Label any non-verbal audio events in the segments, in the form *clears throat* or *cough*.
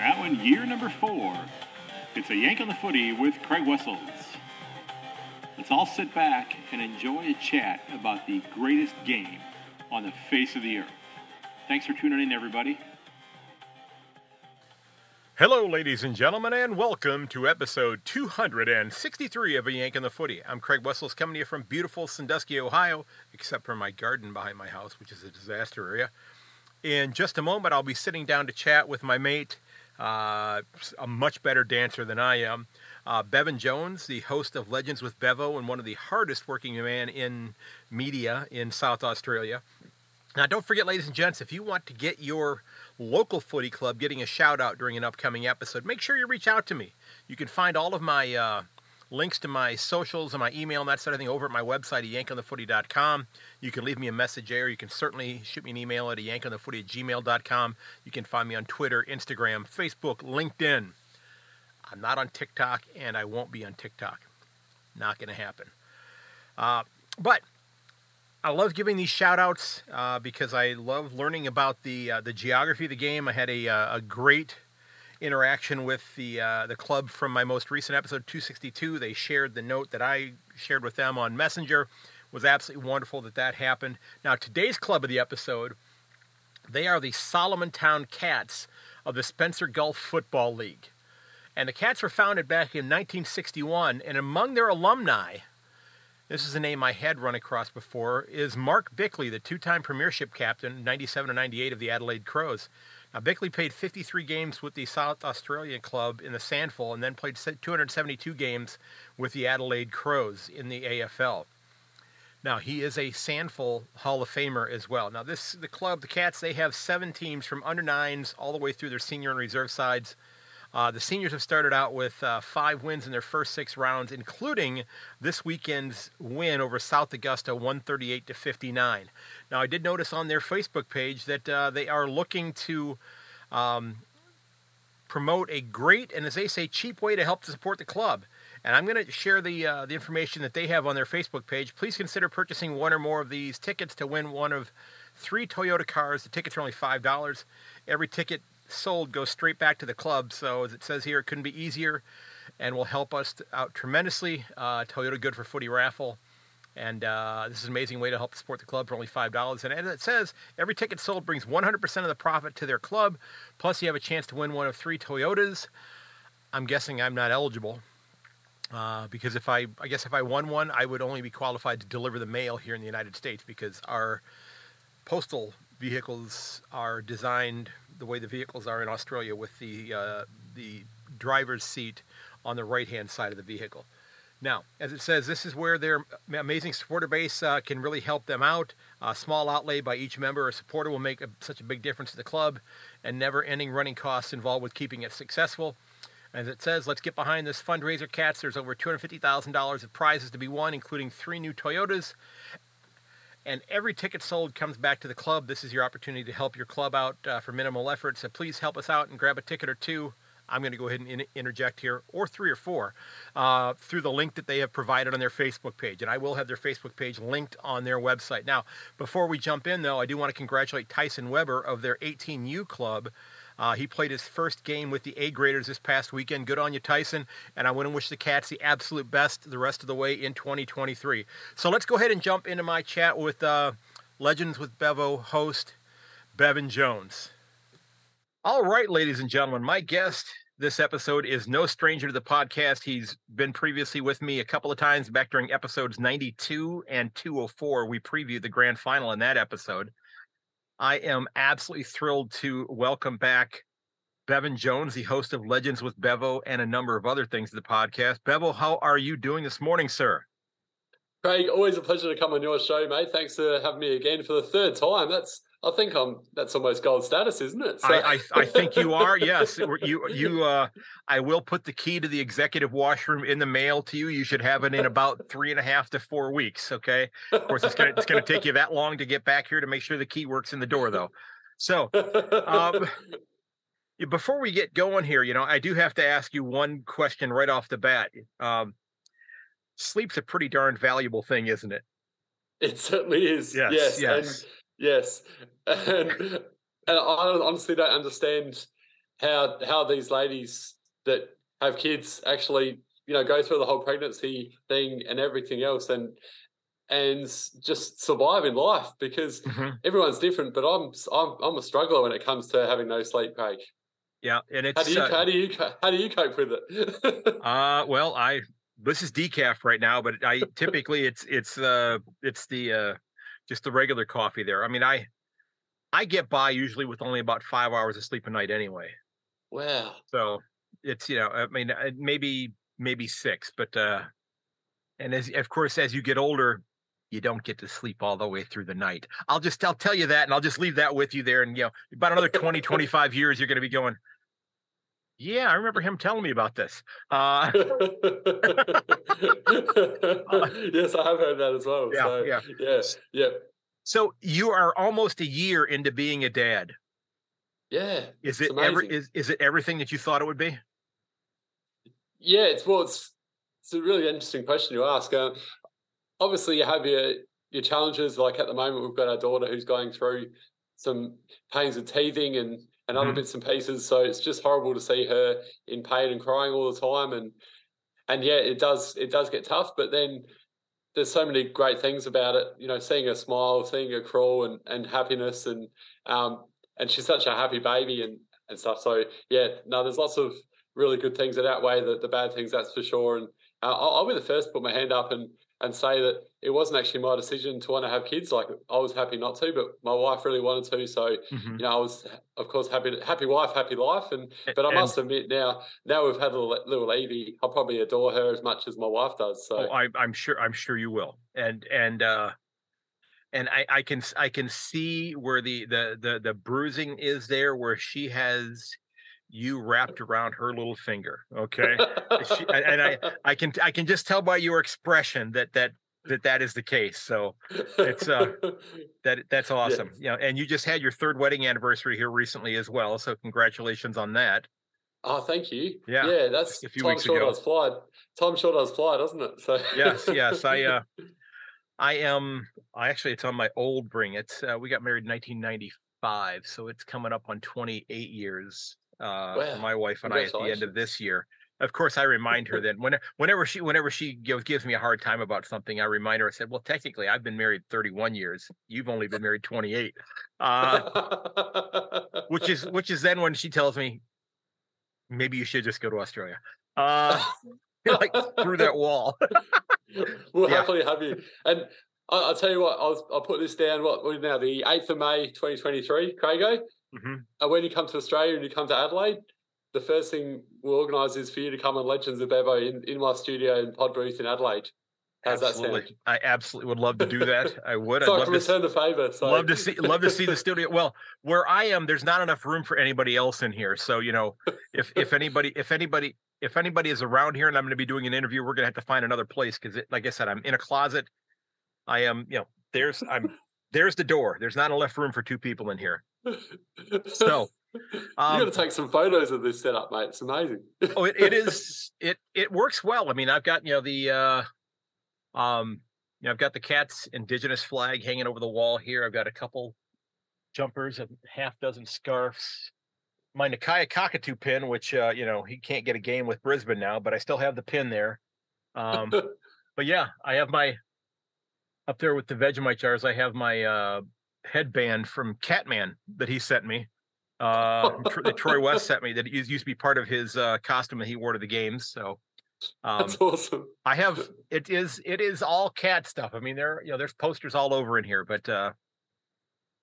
That one, year number four. It's a yank on the footy with Craig Wessels. Let's all sit back and enjoy a chat about the greatest game on the face of the earth. Thanks for tuning in, everybody. Hello, ladies and gentlemen, and welcome to episode 263 of A Yank on the Footy. I'm Craig Wessels, coming to you from beautiful Sandusky, Ohio, except for my garden behind my house, which is a disaster area. In just a moment, I'll be sitting down to chat with my mate, uh, a much better dancer than I am, uh, Bevan Jones, the host of Legends with Bevo and one of the hardest working men in media in South Australia. Now, don't forget, ladies and gents, if you want to get your local footy club getting a shout out during an upcoming episode, make sure you reach out to me. You can find all of my uh, links to my socials and my email and that sort of thing over at my website at yankonthefooty.com. You can leave me a message there. You can certainly shoot me an email at yankonthefooty at gmail.com. You can find me on Twitter, Instagram, Facebook, LinkedIn. I'm not on TikTok, and I won't be on TikTok. Not going to happen. Uh, but I love giving these shout outs uh, because I love learning about the uh, the geography of the game. I had a, uh, a great interaction with the uh, the club from my most recent episode 262. They shared the note that I shared with them on Messenger. It was absolutely wonderful that that happened. Now today's club of the episode, they are the Solomontown Cats of the Spencer Gulf Football League. And the Cats were founded back in 1961, and among their alumni this is a name I had run across before, is Mark Bickley, the two time premiership captain, 97 and 98 of the Adelaide Crows. Uh, now, Bickley played 53 games with the South Australian club in the SANFL and then played 272 games with the Adelaide Crows in the AFL. Now, he is a SANFL Hall of Famer as well. Now, this the club, the Cats, they have seven teams from under nines all the way through their senior and reserve sides. Uh, the seniors have started out with uh, five wins in their first six rounds, including this weekend's win over South Augusta, 138 to 59. Now, I did notice on their Facebook page that uh, they are looking to um, promote a great and, as they say, cheap way to help to support the club. And I'm going to share the uh, the information that they have on their Facebook page. Please consider purchasing one or more of these tickets to win one of three Toyota cars. The tickets are only five dollars. Every ticket sold goes straight back to the club. So as it says here, it couldn't be easier, and will help us out tremendously. Uh, Toyota Good for Footy raffle. And uh, this is an amazing way to help support the club for only $5. And as it says, every ticket sold brings 100% of the profit to their club. Plus, you have a chance to win one of three Toyotas. I'm guessing I'm not eligible. Uh, because if I, I guess if I won one, I would only be qualified to deliver the mail here in the United States because our postal vehicles are designed the way the vehicles are in Australia with the uh, the driver's seat on the right hand side of the vehicle. Now, as it says, this is where their amazing supporter base uh, can really help them out. A small outlay by each member or supporter will make a, such a big difference to the club, and never ending running costs involved with keeping it successful. As it says, let's get behind this fundraiser, cats. There's over $250,000 of prizes to be won, including three new Toyotas and every ticket sold comes back to the club. This is your opportunity to help your club out uh, for minimal effort. So please help us out and grab a ticket or two. I'm going to go ahead and in- interject here, or three or four, uh, through the link that they have provided on their Facebook page. And I will have their Facebook page linked on their website. Now, before we jump in, though, I do want to congratulate Tyson Weber of their 18U club uh, he played his first game with the A graders this past weekend. Good on you, Tyson. And I want to wish the Cats the absolute best the rest of the way in 2023. So let's go ahead and jump into my chat with uh, Legends with Bevo host Bevan Jones. All right, ladies and gentlemen, my guest this episode is no stranger to the podcast. He's been previously with me a couple of times back during episodes 92 and 204. We previewed the grand final in that episode. I am absolutely thrilled to welcome back Bevan Jones, the host of Legends with Bevo and a number of other things to the podcast. Bevo, how are you doing this morning, sir? Craig, always a pleasure to come on your show, mate. Thanks for having me again for the third time. That's I think I'm that's almost gold status, isn't it? So. I, I, I think you are. *laughs* Yes, you you. Uh, I will put the key to the executive washroom in the mail to you. You should have it in about *laughs* three and a half to four weeks. Okay. Of course, it's gonna it's gonna take you that long to get back here to make sure the key works in the door, though. So, um, before we get going here, you know, I do have to ask you one question right off the bat. Um, sleep's a pretty darn valuable thing, isn't it? It certainly is. Yes. Yes. yes. And, yes. *laughs* And, and I honestly don't understand how how these ladies that have kids actually you know go through the whole pregnancy thing and everything else and and just survive in life because mm-hmm. everyone's different. But I'm I'm I'm a struggler when it comes to having no sleep, Craig. Yeah, and it's how do you uh, how do you how do you cope with it? *laughs* uh, well, I this is decaf right now, but I typically it's it's uh it's the uh just the regular coffee there. I mean, I I get by usually with only about five hours of sleep a night anyway. Wow. So it's you know I mean uh, maybe maybe six, but uh and as of course as you get older, you don't get to sleep all the way through the night. I'll just I'll tell you that and I'll just leave that with you there and you know about another 20 *laughs* 25 years you're going to be going yeah, I remember him telling me about this. Uh, *laughs* *laughs* yes, I have heard that as well. Yeah, so, yeah, yes, yeah. So you are almost a year into being a dad. Yeah. Is it ever is is it everything that you thought it would be? Yeah, it's well, it's it's a really interesting question to ask. Uh, obviously, you have your your challenges. Like at the moment, we've got our daughter who's going through some pains of teething and and other mm-hmm. bits and pieces. So it's just horrible to see her in pain and crying all the time. And and yeah, it does it does get tough. But then there's so many great things about it. You know, seeing her smile, seeing her crawl, and and happiness, and um and she's such a happy baby and and stuff. So yeah, no, there's lots of really good things that outweigh the, the bad things, that's for sure. And uh, I'll, I'll, be the first to put my hand up and and say that it wasn't actually my decision to want to have kids. Like I was happy not to, but my wife really wanted to. So mm-hmm. you know, I was of course happy, happy wife, happy life. And but I must admit now, now we've had a little, little Evie, I'll probably adore her as much as my wife does. So oh, I, I'm sure, I'm sure you will. And and uh, and I, I can I can see where the the the the bruising is there, where she has you wrapped around her little finger okay? She, and i *laughs* i can i can just tell by your expression that that that that is the case so it's uh *laughs* that that's awesome you know and you just had your third wedding anniversary here recently as well so congratulations on that. Oh thank you. Yeah yeah that's a few time weeks short ago. i was flied time short i was flied doesn't it? So yes yes i uh *laughs* i am i actually it's on my old ring it's uh, we got married in 1995 so it's coming up on 28 years uh, wow. my wife and I at the end of this year. Of course, I remind her *laughs* that when, whenever she whenever she gives, gives me a hard time about something, I remind her. I said, "Well, technically, I've been married 31 years. You've only been married 28." Uh, which is *laughs* which is then when she tells me, "Maybe you should just go to Australia." Uh, *laughs* like through that wall. we'll yeah. happily have you. And I'll, tell you what, I'll, I'll put this down. What now the 8th of May, 2023, Craigo. Mm-hmm. And when you come to Australia and you come to Adelaide, the first thing we'll organise is for you to come on Legends of Bevo in, in my studio in Pod Booth in Adelaide. How's absolutely. that sound? I absolutely would love to do that. I *laughs* would. so I'd love to return the favor. So. Love to see. Love to see the studio. Well, where I am, there's not enough room for anybody else in here. So you know, if if anybody, if anybody, if anybody is around here, and I'm going to be doing an interview, we're going to have to find another place because, like I said, I'm in a closet. I am. You know, there's I'm there's the door. There's not enough room for two people in here. So *laughs* um, you got to take some photos of this setup, mate. It's amazing. oh, it, it *laughs* is. It it works well. I mean, I've got you know the uh, um, you know, I've got the cat's indigenous flag hanging over the wall here. I've got a couple jumpers, a half dozen scarves. My Nakia cockatoo pin, which uh, you know he can't get a game with Brisbane now, but I still have the pin there. Um, *laughs* but yeah, I have my up there with the Vegemite jars. I have my uh, headband from Catman that he sent me. Uh, that Troy West sent me that used to be part of his uh, costume that he wore to the games. So um, that's awesome. I have it is it is all cat stuff. I mean, there you know there's posters all over in here, but uh,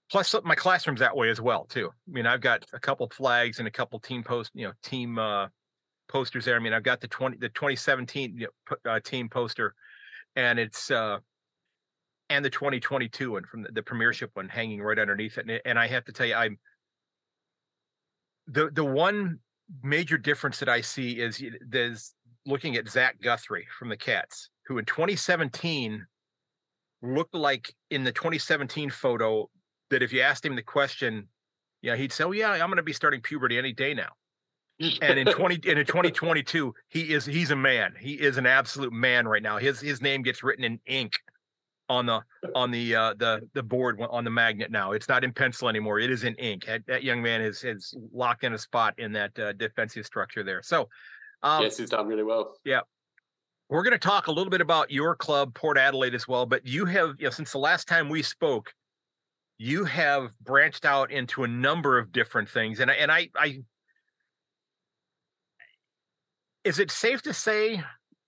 plus my classroom's that way as well too. I mean, I've got a couple flags and a couple team post you know team uh, posters there. I mean, I've got the twenty the 2017 you know, uh, team poster, and it's uh, and the 2022 one from the, the premiership one hanging right underneath it. And, and I have to tell you, I'm the the one major difference that I see is there's looking at Zach Guthrie from the Cats, who in 2017 looked like in the 2017 photo that if you asked him the question, yeah, he'd say, "Oh yeah, I'm going to be starting puberty any day now." and in 20 *laughs* and in 2022, he is he's a man. He is an absolute man right now. His his name gets written in ink on the on the uh, the the board on the magnet now. It's not in pencil anymore. It is in ink. That, that young man is is locked in a spot in that uh, defensive structure there. So, um, yes, he's done really well. Yeah. We're going to talk a little bit about your club, Port Adelaide, as well. But you have, you know, since the last time we spoke, you have branched out into a number of different things, and and I, I is it safe to say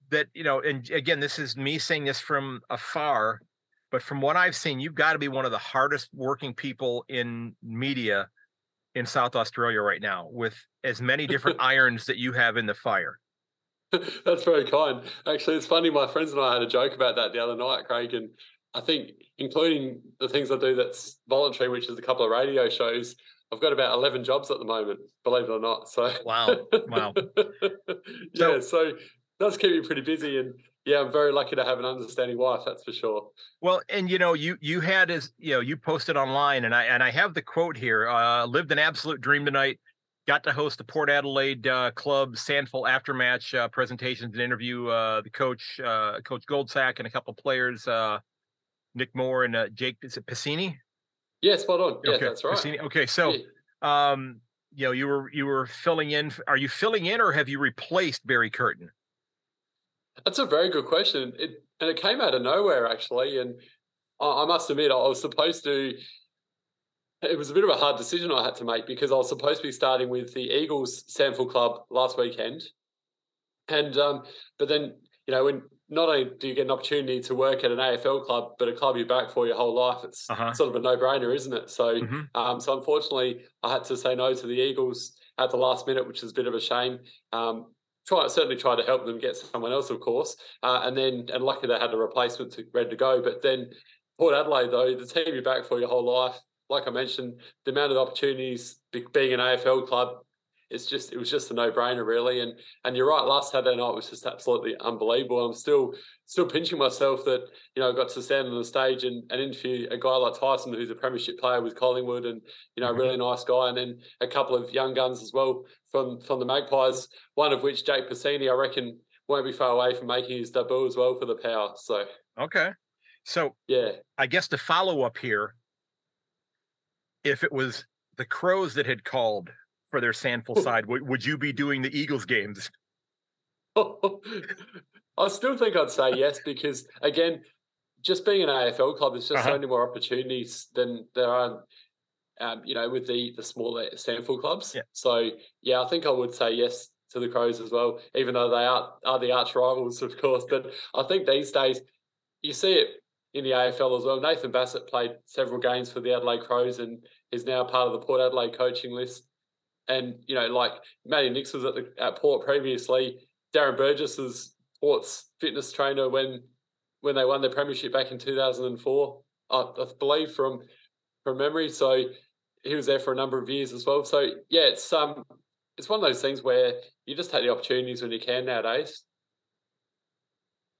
that you know and again this is me saying this from afar but from what i've seen you've got to be one of the hardest working people in media in south australia right now with as many different *laughs* irons that you have in the fire that's very kind actually it's funny my friends and i had a joke about that the other night craig and i think including the things i do that's voluntary which is a couple of radio shows I've got about 11 jobs at the moment, believe it or not. So, wow. Wow. *laughs* yeah. So, so does keep me pretty busy. And yeah, I'm very lucky to have an understanding wife. That's for sure. Well, and you know, you you had as you know, you posted online, and I and I have the quote here. Uh, lived an absolute dream tonight. Got to host the Port Adelaide uh, Club SANFL aftermatch uh, presentations and interview uh, the coach, uh, Coach Goldsack, and a couple players, uh, Nick Moore and uh, Jake. Is it Piscini? Yeah, spot on. Yeah, okay. that's right. Piscini. Okay, so. Um, you know, you were you were filling in. Are you filling in, or have you replaced Barry Curtin? That's a very good question. It and it came out of nowhere actually. And I, I must admit, I was supposed to. It was a bit of a hard decision I had to make because I was supposed to be starting with the Eagles SANFL Club last weekend, and um, but then you know when not only do you get an opportunity to work at an AFL club, but a club you back for your whole life, it's uh-huh. sort of a no-brainer, isn't it? So, mm-hmm. um, so unfortunately, I had to say no to the Eagles at the last minute, which is a bit of a shame. Um, try certainly try to help them get someone else, of course. Uh, and then and lucky they had a replacement to, ready to go. But then Port Adelaide, though, the team you're back for your whole life. Like I mentioned, the amount of opportunities being an AFL club, it's just it was just a no brainer really. And and you're right, last Saturday night was just absolutely unbelievable. I'm still still pinching myself that you know I got to stand on the stage and, and interview a guy like Tyson, who's a premiership player with Collingwood, and you know, a mm-hmm. really nice guy, and then a couple of young guns as well from from the Magpies. One of which, Jake Piscini, I reckon, won't be far away from making his debut as well for the Power. So okay, so yeah, I guess the follow up here, if it was the Crows that had called for their SANFL *laughs* side, would, would you be doing the Eagles games? *laughs* I still think I'd say yes because again, just being an AFL club, there's just uh-huh. so many more opportunities than there are, um, you know, with the the smaller SANFL clubs. Yeah. So yeah, I think I would say yes to the Crows as well, even though they are are the arch rivals, of course. But I think these days you see it in the AFL as well. Nathan Bassett played several games for the Adelaide Crows and is now part of the Port Adelaide coaching list. And you know, like Matty Nicks was at the at Port previously. Darren Burgess is sports fitness trainer when when they won the premiership back in 2004, I, I believe from from memory. So he was there for a number of years as well. So yeah, it's um it's one of those things where you just take the opportunities when you can nowadays.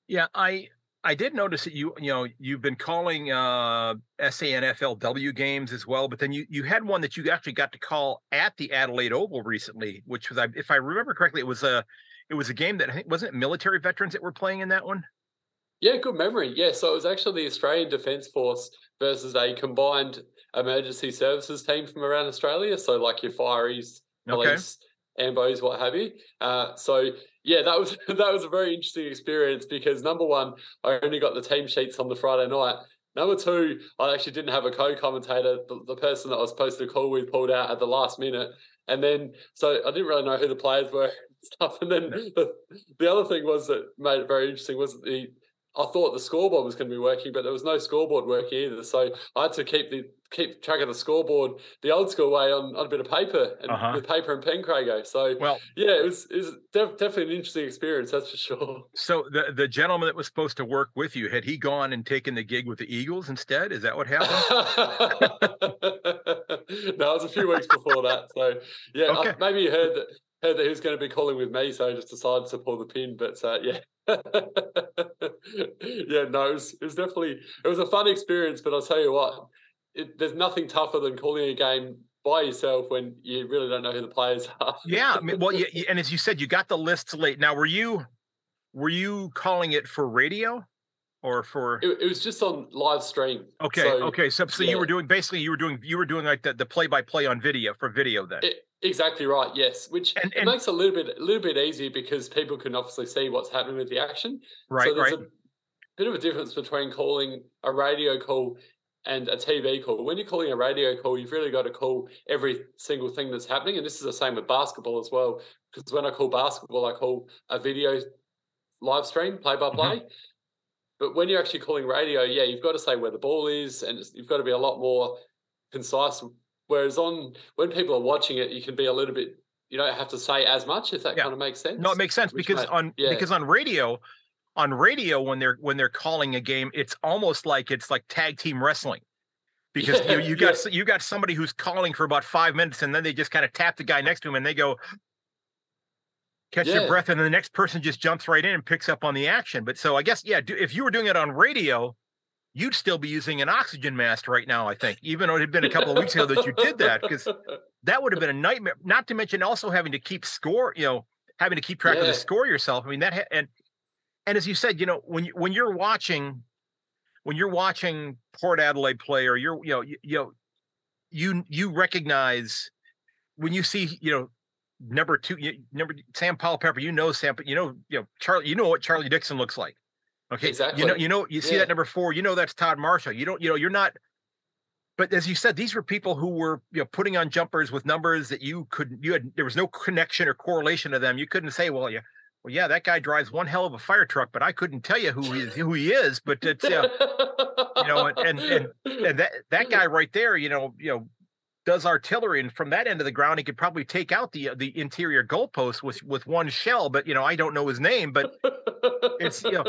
Yeah, I I did notice that you you know you've been calling uh SANFLW games as well, but then you you had one that you actually got to call at the Adelaide Oval recently, which was if I remember correctly, it was a it was a game that I think wasn't it military veterans that were playing in that one. Yeah, good memory. Yeah, so it was actually the Australian Defence Force versus a combined emergency services team from around Australia. So like your fireys, police, okay. ambos, what have you. Uh, so yeah, that was *laughs* that was a very interesting experience because number one, I only got the team sheets on the Friday night. Number two, I actually didn't have a co-commentator. The, the person that I was supposed to call with pulled out at the last minute, and then so I didn't really know who the players were *laughs* and stuff. And then the, the other thing was that made it very interesting was the I thought the scoreboard was going to be working, but there was no scoreboard working either. So I had to keep the keep track of the scoreboard the old school way on, on a bit of paper and uh-huh. with paper and pen, Crago. So well, yeah, it was it was def- definitely an interesting experience, that's for sure. So the the gentleman that was supposed to work with you had he gone and taken the gig with the Eagles instead? Is that what happened? *laughs* no, it was a few weeks before that. So yeah, okay. I, maybe you heard that heard *laughs* that he was going to be calling with me, so I just decided to pull the pin. But uh, yeah, *laughs* yeah, no, it was, it was, definitely it was a fun experience. But I'll tell you what, it, there's nothing tougher than calling a game by yourself when you really don't know who the players *laughs* are. yeah, I mean, well, yeah, and as you said, you got the lists late. Now, were you were you calling it for radio? or for? It, it was just on live stream. Okay, So, okay. So, so yeah. you were doing basically you were doing you were doing like the the play by play on video for video then. it- exactly right. Yes, which And- it and- makes a little bit a little bit easier because people can obviously see what's happening with the action. right, so there's right. a bit of a difference between calling a radio call and a TV call. When you're calling a radio call, you've really got to call every single thing that's happening. And this is the same with basketball as well. Because when I call basketball, I call a video live stream, play by mm-hmm. play. But when you're actually calling radio, yeah, you've got to say where the ball is, and you've got to be a lot more concise. Whereas on when people are watching it, you can be a little bit. You don't have to say as much if that Yeah. kind of makes sense. No, it makes sense Which because might- on yeah. because on radio, on radio when they're when they're calling a game, it's almost like it's like tag team wrestling. Because Yeah, you you got you got somebody who's calling for about five minutes and then they just kind of tap the guy next to him and they go catch Yeah. breath and then the next person just jumps right in and picks up on the action. But so I guess yeah, do, if you were doing it on radio, you'd still be using an oxygen mask right now. I think even though it had been a couple of weeks ago that you did that because *laughs* that would have been a nightmare. Not to mention also having to keep score, you know, having to keep track of the score yourself. I mean that, ha- and and as you said, you know, when you when you're watching, when you're watching Port Adelaide play, or you're, you know, you, you know, you you recognize when you see, you know, number two, you, number Sam Powell-Pepper, you know Sam, you know, you know Charlie, you know what Charlie Dixon looks like. Okay, you know, Exactly. you know, you see Yeah. that number four, you know that's Todd Marshall. You don't, you know, you're not but as you said, these were people who were you know putting on jumpers with numbers that you couldn't you had there was no connection or correlation to them. You couldn't say, well, yeah, well, yeah, that guy drives one hell of a fire truck, but I couldn't tell you who he is, who he is. But it's uh, you know, and- and- and that that guy right there, you know, you know, does artillery, and from that end of the ground, he could probably take out the the interior goalpost with with one shell. But you know, I don't know his name, but it's, you know,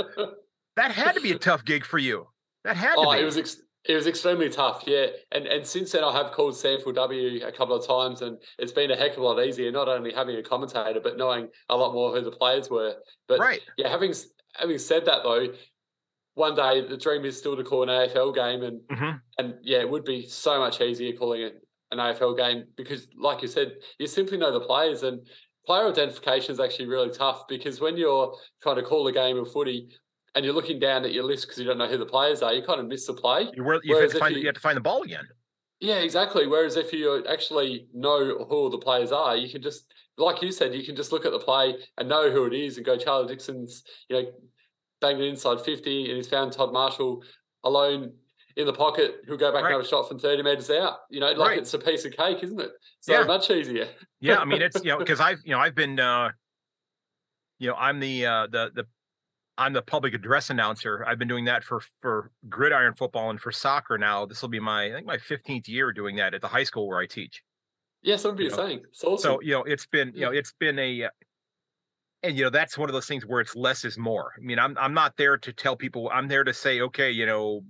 that had to be a *laughs* tough gig for you. That had to be oh, it was ex- it was extremely tough, yeah. And and since then, I have called SANFLW a couple of times, and it's been a heck of a lot easier. Not only having a commentator, but knowing a lot more who the players were. But right. yeah, having having said that though, one day the dream is still to call an AFL game, and hmm and yeah, it would be so much easier calling it an AFL game because, like you said, you simply know the players and. Player identification is actually really tough because when you're trying to call a game of footy and you're looking down at your list because you don't know who the players are, you kind of miss the play. You were you have to find you- you have to find the ball again. Yeah, exactly. Whereas if you actually know who the players are, you can just, like you said, you can just look at the play and know who it is and go, Charlie Dixon's, you know, banging inside 50 and he's found Todd Marshall alone in the pocket who'll go back Right. and have a shot from 30 metres out. You know, like Right. it's a piece of cake, isn't it? So Yeah. much easier. Yeah, I mean *laughs* it's you know because I've you know I've been uh you know I'm the uh the the I'm the public address announcer. I've been doing that for for gridiron football and for soccer now. This will be my I think my 15th year doing that at the high school where I teach. You you're know, saying. It's awesome. So you know it's been you know it's been a and you know that's one of those things where it's less is more. I mean I'm I'm not there to tell people. I'm there to say okay you know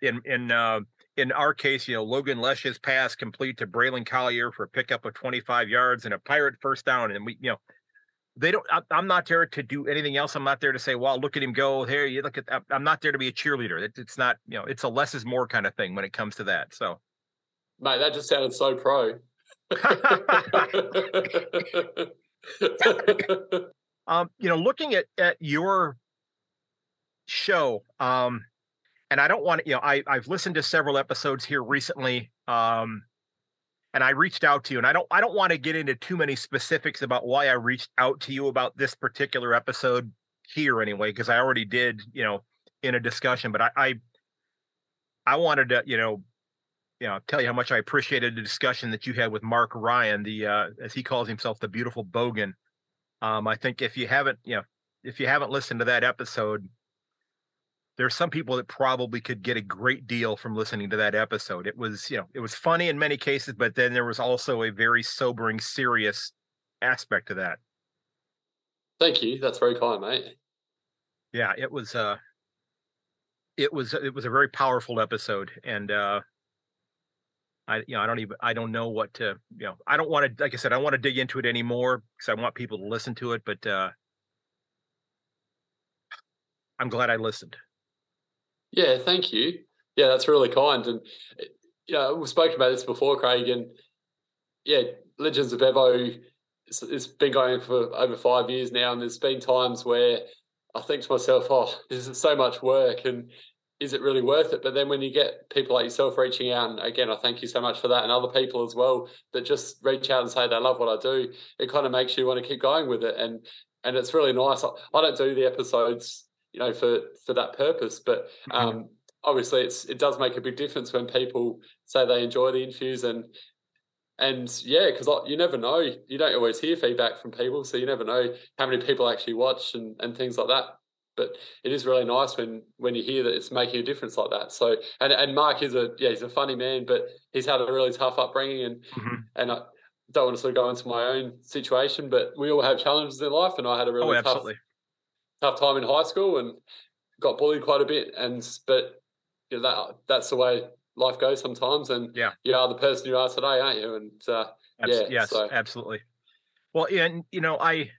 in in uh in our case, you know, Logan Lesch's pass complete to Braylon Collier for a pickup of 25 yards and a pirate first down. And we, you know, they don't, I, I'm not there to do anything else. I'm not there to say, well, look at him go. Here, you look at, I'm- I'm not there to be a cheerleader. It, it's not, you know, it's a less is more kind of thing when it comes to that. So, Mate, that just sounded so pro. *laughs* um, you know, looking at, at your show, um, and I don't want to, you know, I, I've listened to several episodes here recently. Um, and I reached out to you and I don't I don't want to get into too many specifics about why I reached out to you about this particular episode here anyway, because I already did, you know, in a discussion, but I I, I wanted to, you know, you know, tell you how much I appreciated the discussion that you had with Mark Ryan, the uh as he calls himself the beautiful bogan. Um, I think if you haven't, you know, if you haven't listened to that episode, there's some people that probably could get a great deal from listening to that episode. It was, you know, it was funny in many cases, but then there was also a very sobering, serious aspect to that. Thank you. That's very kind, mate. Yeah, it was uh it was it was a very powerful episode and uh I you know, I don't even I don't know what to, you know, I don't want to like I said, I don't want to dig into it anymore because I want people to listen to it, but uh I'm glad I listened. Yeah, thank you. Yeah, that's really kind. And eh, yeah, we've spoken about this before, Craig. And yeah, Legends of Bevo, it's, it's been going for over five years now, and there's been times where I think to myself, oh, this is so much work, and is it really worth it? But then when you get people like yourself reaching out, and again, I thank you so much for that, and other people as well that just reach out and say they love what I do, it kind of makes you want to keep going with it, and and it's really nice. I, I don't do the episodes, you know, for for that purpose, but mm-hmm. um, obviously, it's it does make a big difference when people say they enjoy the interviews and and yeah, because you never know, you don't always hear feedback from people, so you never know how many people actually watch and and things like that but it is really nice when when you hear that it's making a difference like that. So and and Mark is a yeah he's a funny man, but he's had a really tough upbringing and mm-hmm. and I don't want to sort of go into my own situation, but we all have challenges in life, and I had a really oh, tough tough time in high school and got bullied quite a bit, and but you know that that's the way life goes sometimes, and yeah, you are the person you are today, aren't you? And uh, Abs- yeah, yes, so. absolutely. Well, and you know, I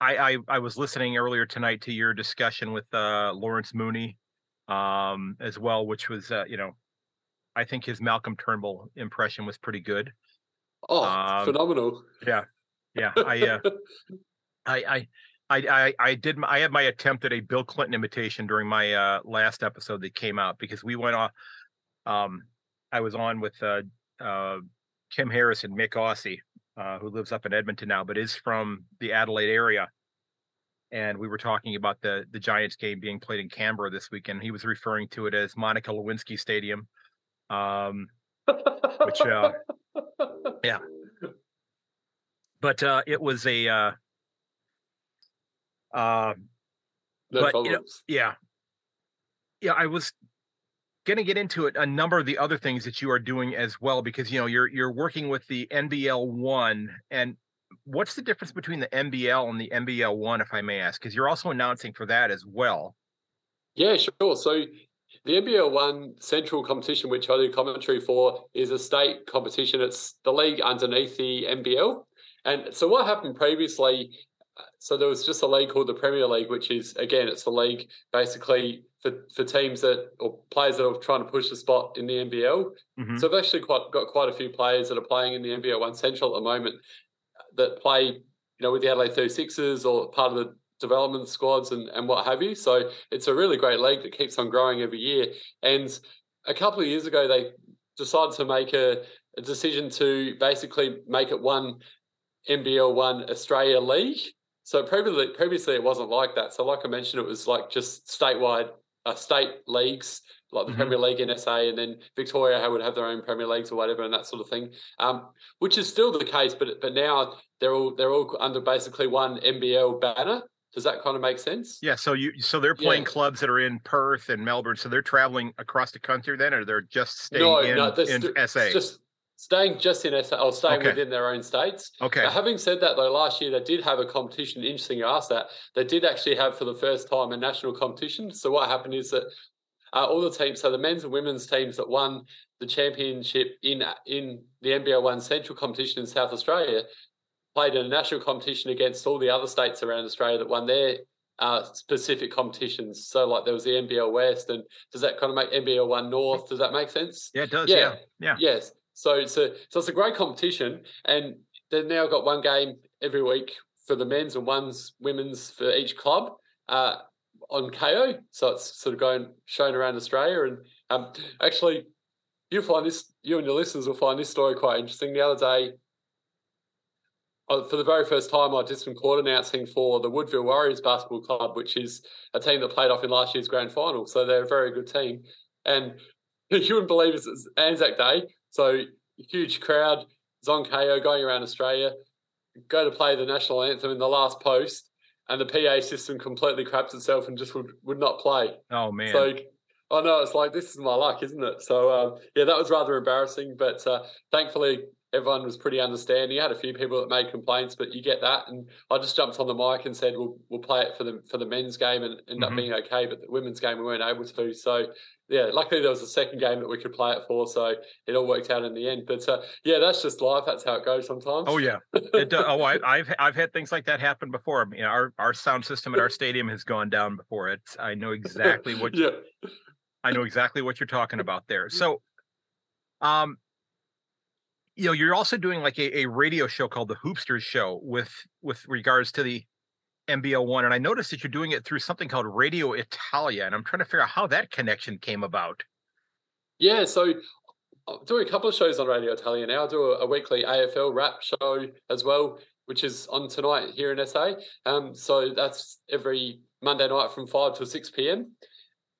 I, I, I was listening earlier tonight to your discussion with uh, Lawrence Mooney, um, as well, which was uh, you know, I think his Malcolm Turnbull impression was pretty good. Oh, um, phenomenal! Yeah, yeah. I, uh, *laughs* I, I, I, I, did. I had my attempt at a Bill Clinton imitation during my uh, last episode that came out because we went off. Um, I was on with uh, uh, Kim Harris and Mick Aussie, uh, who lives up in Edmonton now, but is from the Adelaide area. And we were talking about the the Giants game being played in Canberra this weekend. He was referring to it as Monica Lewinsky Stadium, um, which uh, *laughs* yeah. But uh, it was a uh, uh, but, you know, yeah, yeah. I was going to get into it, a number of the other things that you are doing as well, because you know you're you're working with the NBL one, and what's the difference between the NBL and the NBL one, if I may ask? Because you're also announcing for that as well. Yeah, sure. So the NBL one central competition, which I do commentary for, is a state competition. It's the league underneath the NBL. And so what happened previously so there was just a league called the Premier League, which is again, it's a league basically for, for teams that or players that are trying to push the spot in the NBL. Mm-hmm. So I've actually quite got quite a few players that are playing in the NBL One Central at the moment that play, you know, with the Adelaide 36ers or part of the development squads and, and what have you. So it's a really great league that keeps on growing every year. And a couple of years ago, they decided to make a, a decision to basically make it one NBL One Australia League. So previously, previously it wasn't like that. So like I mentioned, it was like just statewide, uh, state leagues like the mm-hmm. Premier League in SA, and then Victoria would have their own Premier Leagues or whatever, and that sort of thing. Um, which is still the case, but but now they're all they're all under basically one NBL banner. Does that kind of make sense? Yeah. So you so they're playing yeah. clubs that are in Perth and Melbourne. So they're traveling across the country then, or they're just staying no, in, no, in st- SA. Just staying just in SA or staying okay. within their own states. Okay. Now, having said that, though, last year they did have a competition. Interesting you asked that. They did actually have for the first time a national competition. So what happened is that uh, all the teams, so the men's and women's teams that won the championship in in the NBL One Central competition in South Australia, played in a national competition against all the other states around Australia that won their uh, specific competitions. So, like there was the NBL West, and does that kind of make NBL One North? Does that make sense? Yeah, it does. Yeah, yeah. yeah. Yes. So it's a so it's a great competition, and they've now got one game every week for the men's and one's women's for each club uh, on Kayo. So it's sort of going shown around Australia, and um, actually, you'll find this. You and your listeners will find this story quite interesting. The other day, uh, for the very first time, I did some court announcing for the Woodville Warriors Basketball Club, which is a team that played off in last year's grand final. So they're a very good team. And *laughs* you wouldn't believe it's Anzac Day. So huge crowd, Zon Kayo going around Australia, go to play the national anthem in the last post, and the PA system completely craps itself and just would, would not play. Oh man! So I know it's like this is my luck, isn't it? So um, yeah, that was rather embarrassing, but uh, thankfully everyone was pretty understanding. You had a few people that made complaints, but you get that. And I just jumped on the mic and said, "We'll we'll play it for the for the men's game," and end mm-hmm. up being okay. But the women's game we weren't able to. So yeah, luckily there was a second game that we could play it for, so it all worked out in the end. But uh, yeah, that's just life. That's how it goes sometimes. Oh yeah, it, does. oh I, have *laughs* I've had things like that happen before. You know, our our sound system at our stadium has gone down before. It's I know exactly what. *laughs* yeah. I know exactly what you're talking about there. *laughs* So, um, you know, you're also doing like a, a radio show called the Hoopsters Show with with regards to the NBL one, and I noticed that you're doing it through something called Radio Italia, and I'm trying to figure out how that connection came about. Yeah, so I'm doing a couple of shows on Radio Italia now. I do a, a weekly AFL rap show as well, which is on tonight here in SA. Um, so that's every Monday night from five to six PM,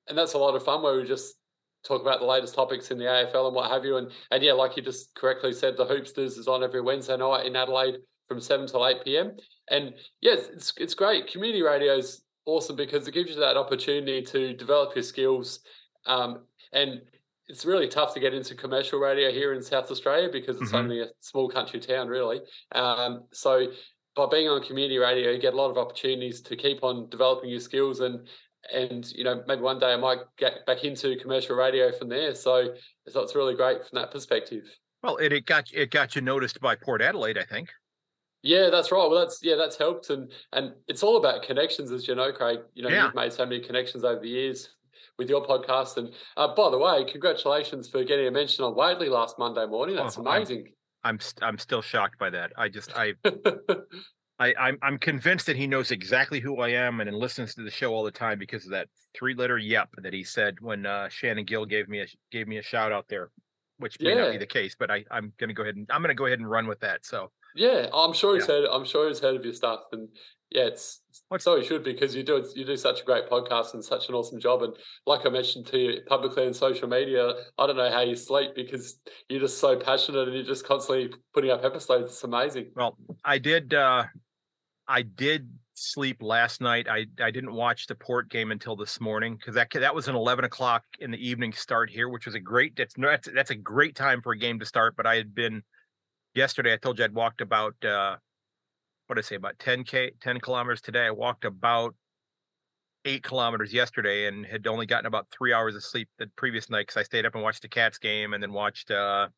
and that's a lot of fun where we just talk about the latest topics in the AFL and what have you. And and yeah, like you just correctly said, the Hoopsters is on every Wednesday night in Adelaide from seven till eight PM. And yes, it's it's great. Community radio is awesome because it gives you that opportunity to develop your skills. Um, and it's really tough to get into commercial radio here in South Australia because it's mm-hmm. only a small country town, really. Um, so by being on community radio, you get a lot of opportunities to keep on developing your skills and and you know maybe one day I might get back into commercial radio from there. So so it's really great from that perspective. Well, it, it got it got you noticed by Port Adelaide, I think. Yeah, that's right. Well, that's yeah, that's helped, and and it's all about connections, as you know, Craig. You know, yeah. you've made so many connections over the years with your podcast. And uh, by the way, congratulations for getting a mention on Whateley last Monday morning. That's oh, amazing. I'm I'm, st- I'm still shocked by that. I just I *laughs* I, I'm I'm convinced that he knows exactly who I am and and listens to the show all the time because of that three letter yep that he said when uh, Shannon Gill gave me a gave me a shout out there, which may yeah. not be the case, but I I'm gonna go ahead and I'm gonna go ahead and run with that. So yeah, I'm sure he's yeah. heard. I'm sure he's heard of your stuff, and yeah, it's so he should because you do you do such a great podcast and such an awesome job. And like I mentioned to you publicly on social media, I don't know how you sleep because you're just so passionate and you're just constantly putting up episodes. It's amazing. Well, I did. uh I did sleep last night. I I didn't watch the port game until this morning because that that was an eleven o'clock in the evening start here, which was a great. That's that's that's a great time for a game to start. But I had been yesterday. I told you I'd walked about uh, what did I say about ten k ten kilometers today. I walked about eight kilometers yesterday and had only gotten about three hours of sleep the previous night because I stayed up and watched the Cats game and then watched uh,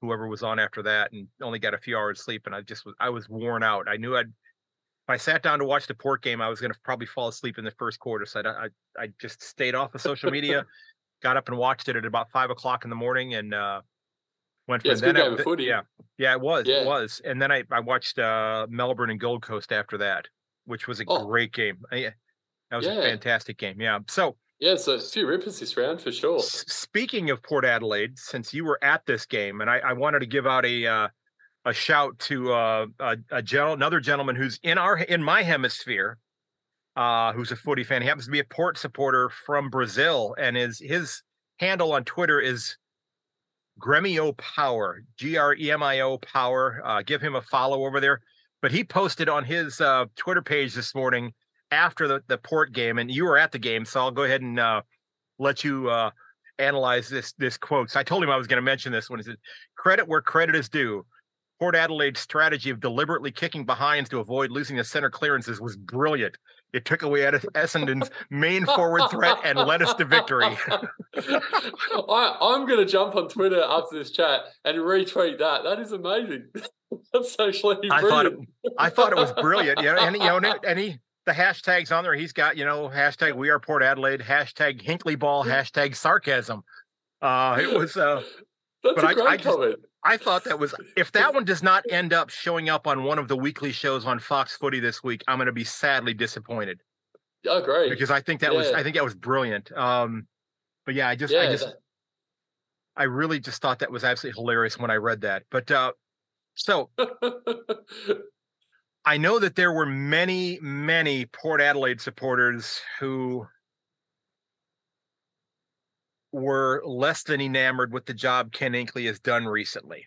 whoever was on after that and only got a few hours sleep and I just was I was worn out. I knew I'd if I sat down to watch the port game, I was going to probably fall asleep in the first quarter. So I, I, I just stayed off of social media, *laughs* got up and watched it at about five o'clock in the morning, and uh, went from yeah, then. I, footy. Yeah, yeah, it was, yeah. it was. And then I, I watched uh, Melbourne and Gold Coast after that, which was a oh. great game. I, that was yeah. a fantastic game. Yeah. So yeah, so a few rippers this round for sure. S- speaking of Port Adelaide, since you were at this game, and I, I wanted to give out a uh, a shout to uh, a, a gen- another gentleman who's in our in my hemisphere, uh, who's a footy fan. He happens to be a Port supporter from Brazil, and his his handle on Twitter is Gremio Power, G R E M I O Power. Uh, give him a follow over there. But he posted on his uh, Twitter page this morning after the, the Port game, and you were at the game, so I'll go ahead and uh, let you uh, analyze this this quote. So I told him I was going to mention this one. He said, "Credit where credit is due." Port Adelaide's strategy of deliberately kicking behinds to avoid losing the center clearances was brilliant. It took away Essendon's main forward threat and led us to victory. *laughs* I, am going to jump on Twitter after this chat and retweet that. That is amazing. *laughs* That's actually brilliant. I thought it, I thought it was brilliant. You know, and you know, *laughs* any the hashtags on there. He's got you know hashtag We Are Port Adelaide, hashtag Hinkley Ball, hashtag sarcasm. Uh, it was. Uh, That's but a great I, I comment. I thought that was if that one does not end up showing up on one of the weekly shows on Fox Footy this week, I'm going to be sadly disappointed. Oh, great! Because I think that yeah. was I think that was brilliant. Um, but yeah, I just yeah, I just that... I really just thought that was absolutely hilarious when I read that. But uh, so *laughs* I know that there were many many Port Adelaide supporters who were less than enamored with the job Ken Hinkley has done recently.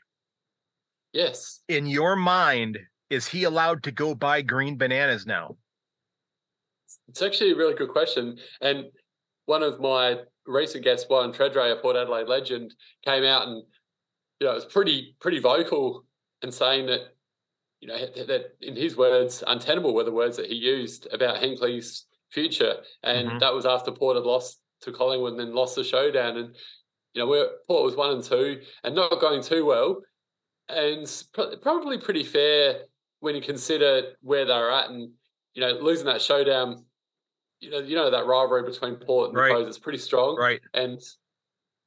Yes. In your mind, is he allowed to go buy green bananas now? It's actually a really good question. And one of my recent guests, Brian Tredrea, a Port Adelaide legend, came out and you know, it was pretty pretty vocal and saying that, you know, that in his words, untenable were the words that he used about Hinkley's future. And mm-hmm. that was after Port had lost to Collingwood and then lost the showdown. And you know, we're, Port was one and two and not going too well, and probably pretty fair when you consider where they're at and you know losing that showdown. You know, you know that rivalry between Port and right. the Crows is pretty strong, right? And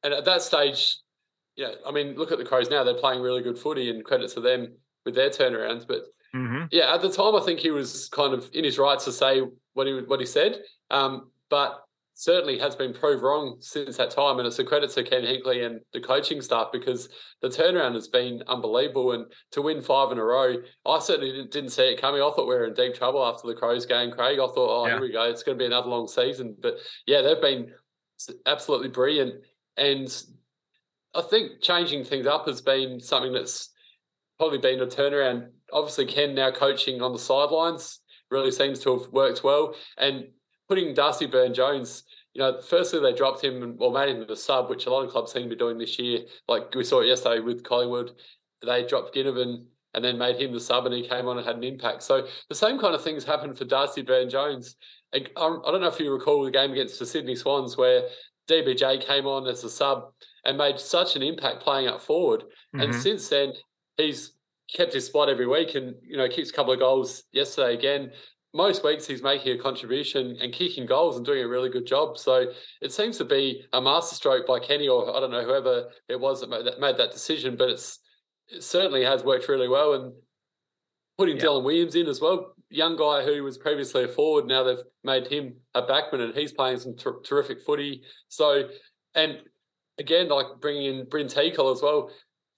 and at that stage, you know, I mean, look at the Crows now; they're playing really good footy, and credit to them with their turnarounds. But Mm-hmm. yeah, at the time, I think he was kind of in his rights to say what he what he said. Um, but certainly has been proved wrong since that time, and it's a credit to Ken Hinkley and the coaching staff because the turnaround has been unbelievable. And to win five in a row, I certainly didn't, didn't see it coming. I thought we were in deep trouble after the Crows game, Craig. I thought, oh, Yeah. here we go, it's going to be another long season. But yeah, they've been absolutely brilliant, and I think changing things up has been something that's probably been a turnaround. Obviously, Ken now coaching on the sidelines really seems to have worked well. And putting Darcy Byrne-Jones, you know, firstly they dropped him and well made him the sub, which a lot of clubs seem to be doing this year. Like we saw it yesterday with Collingwood, they dropped Ginnivan and then made him the sub, and he came on and had an impact. So the same kind of things happened for Darcy Byrne-Jones. I I don't know if you recall the game against the Sydney Swans where DBJ came on as a sub and made such an impact playing up forward. And Mhm. since then, he's kept his spot every week and, you know, keeps a couple of goals yesterday again. Most weeks he's making a contribution and kicking goals and doing a really good job. So it seems to be a masterstroke by Kenny or I don't know, whoever it was that made that, made that decision, but it's it certainly has worked really well. And putting Yeah. Dylan Williams in as well, young guy who was previously a forward, now they've made him a backman and he's playing some ter- terrific footy. So, and again, like bringing in Brynn Teakle as well,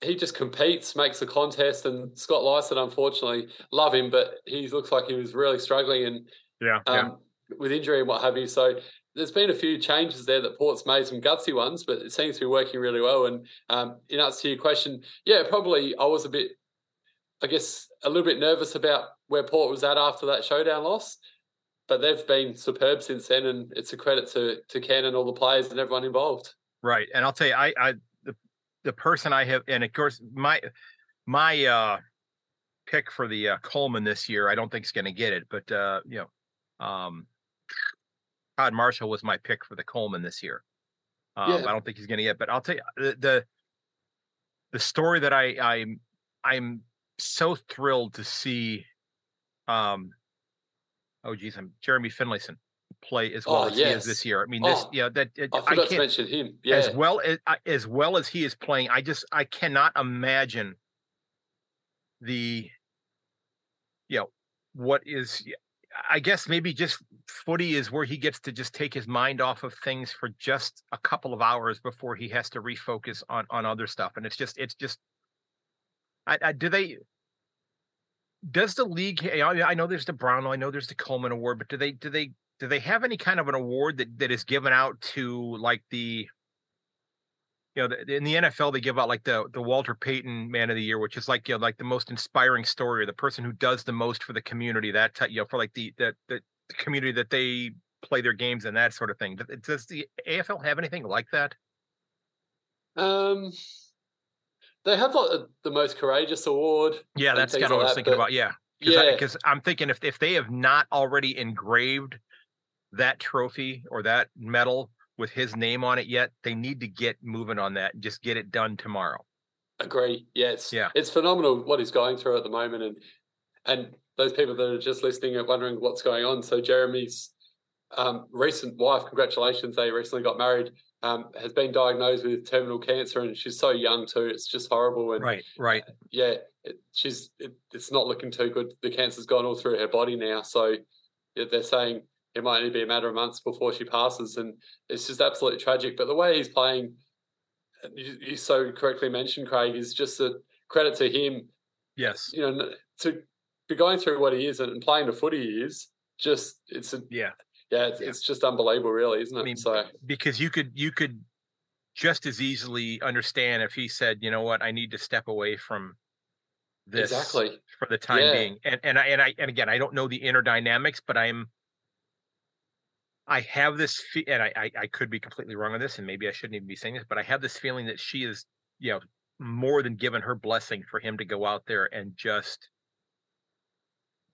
he just competes, makes a contest, and Scott Lycett, unfortunately, love him, but he looks like he was really struggling and Yeah. yeah. um, with injury and what have you. So there's been a few changes there that Port's made some gutsy ones, but it seems to be working really well. And um, in answer to your question, yeah, probably I was a bit, I guess, a little bit nervous about where Port was at after that showdown loss. But they've been superb since then, and it's a credit to to Ken and all the players and everyone involved. Right. And I'll tell you, I, I, the, person I have, and of course, my, my, uh, pick for the uh, Coleman this year, I don't think is going to get it, but, uh, you know, um, Todd Marshall was my pick for the Coleman this year. Um, Yeah. I don't think he's going to get, but I'll tell you the, the, the story that I, I'm, I'm so thrilled to see, um, oh geez, I'm Jeremy Finlayson play as well Oh, as he is this year. I mean, this, Oh, yeah, that it, I I forgot to can't mention him. Yeah, as well as as well as he is playing. I just I cannot imagine the you know what is I guess maybe just footy is where he gets to just take his mind off of things for just a couple of hours before he has to refocus on on other stuff and it's just it's just I, I do they does the league I I know there's the Brownlow I know there's the Coleman award but do they do they do they have any kind of an award that that is given out to like the you know the, in the NFL they give out like the the Walter Payton Man of the Year which is like you know like the most inspiring story or the person who does the most for the community that type you know for like the the the, community that they play their games and that sort of thing. Does- does the AFL have anything like that? Um, they have like the, the most courageous award. yeah that's kind of what I was that, thinking about yeah. Yeah, because I'm thinking if if they have not already engraved that trophy or that medal with his name on it yet, they need to get moving on that and just get it done tomorrow. Agree. Yeah, it's Yeah. it's phenomenal what he's going through at the moment, and and those people that are just listening are wondering what's going on. So Jeremy's um, recent wife, congratulations, they recently got married. Um, has been diagnosed with terminal cancer, and she's so young too. It's just horrible. And Right, right. yeah, it, she's it, it's not looking too good. The cancer's gone all through her body now, so yeah, they're saying it might only be a matter of months before she passes, and it's just absolutely tragic. But the way he's playing, you, you so correctly mentioned, Craig, is just a credit to him. Yes. You know, to be going through what he is and playing the footy he is. Just it's a Yeah. yeah, it's, Yeah. it's just unbelievable, really, isn't it? I mean, so Because you could you could just as easily understand if he said, you know what, I need to step away from this exactly, for the time Yeah. being. And and I and I and again, I don't know the inner dynamics, but I'm I have this fe- and I, I I could be completely wrong on this, and maybe I shouldn't even be saying this, but I have this feeling that she is, you know, more than given her blessing for him to go out there and just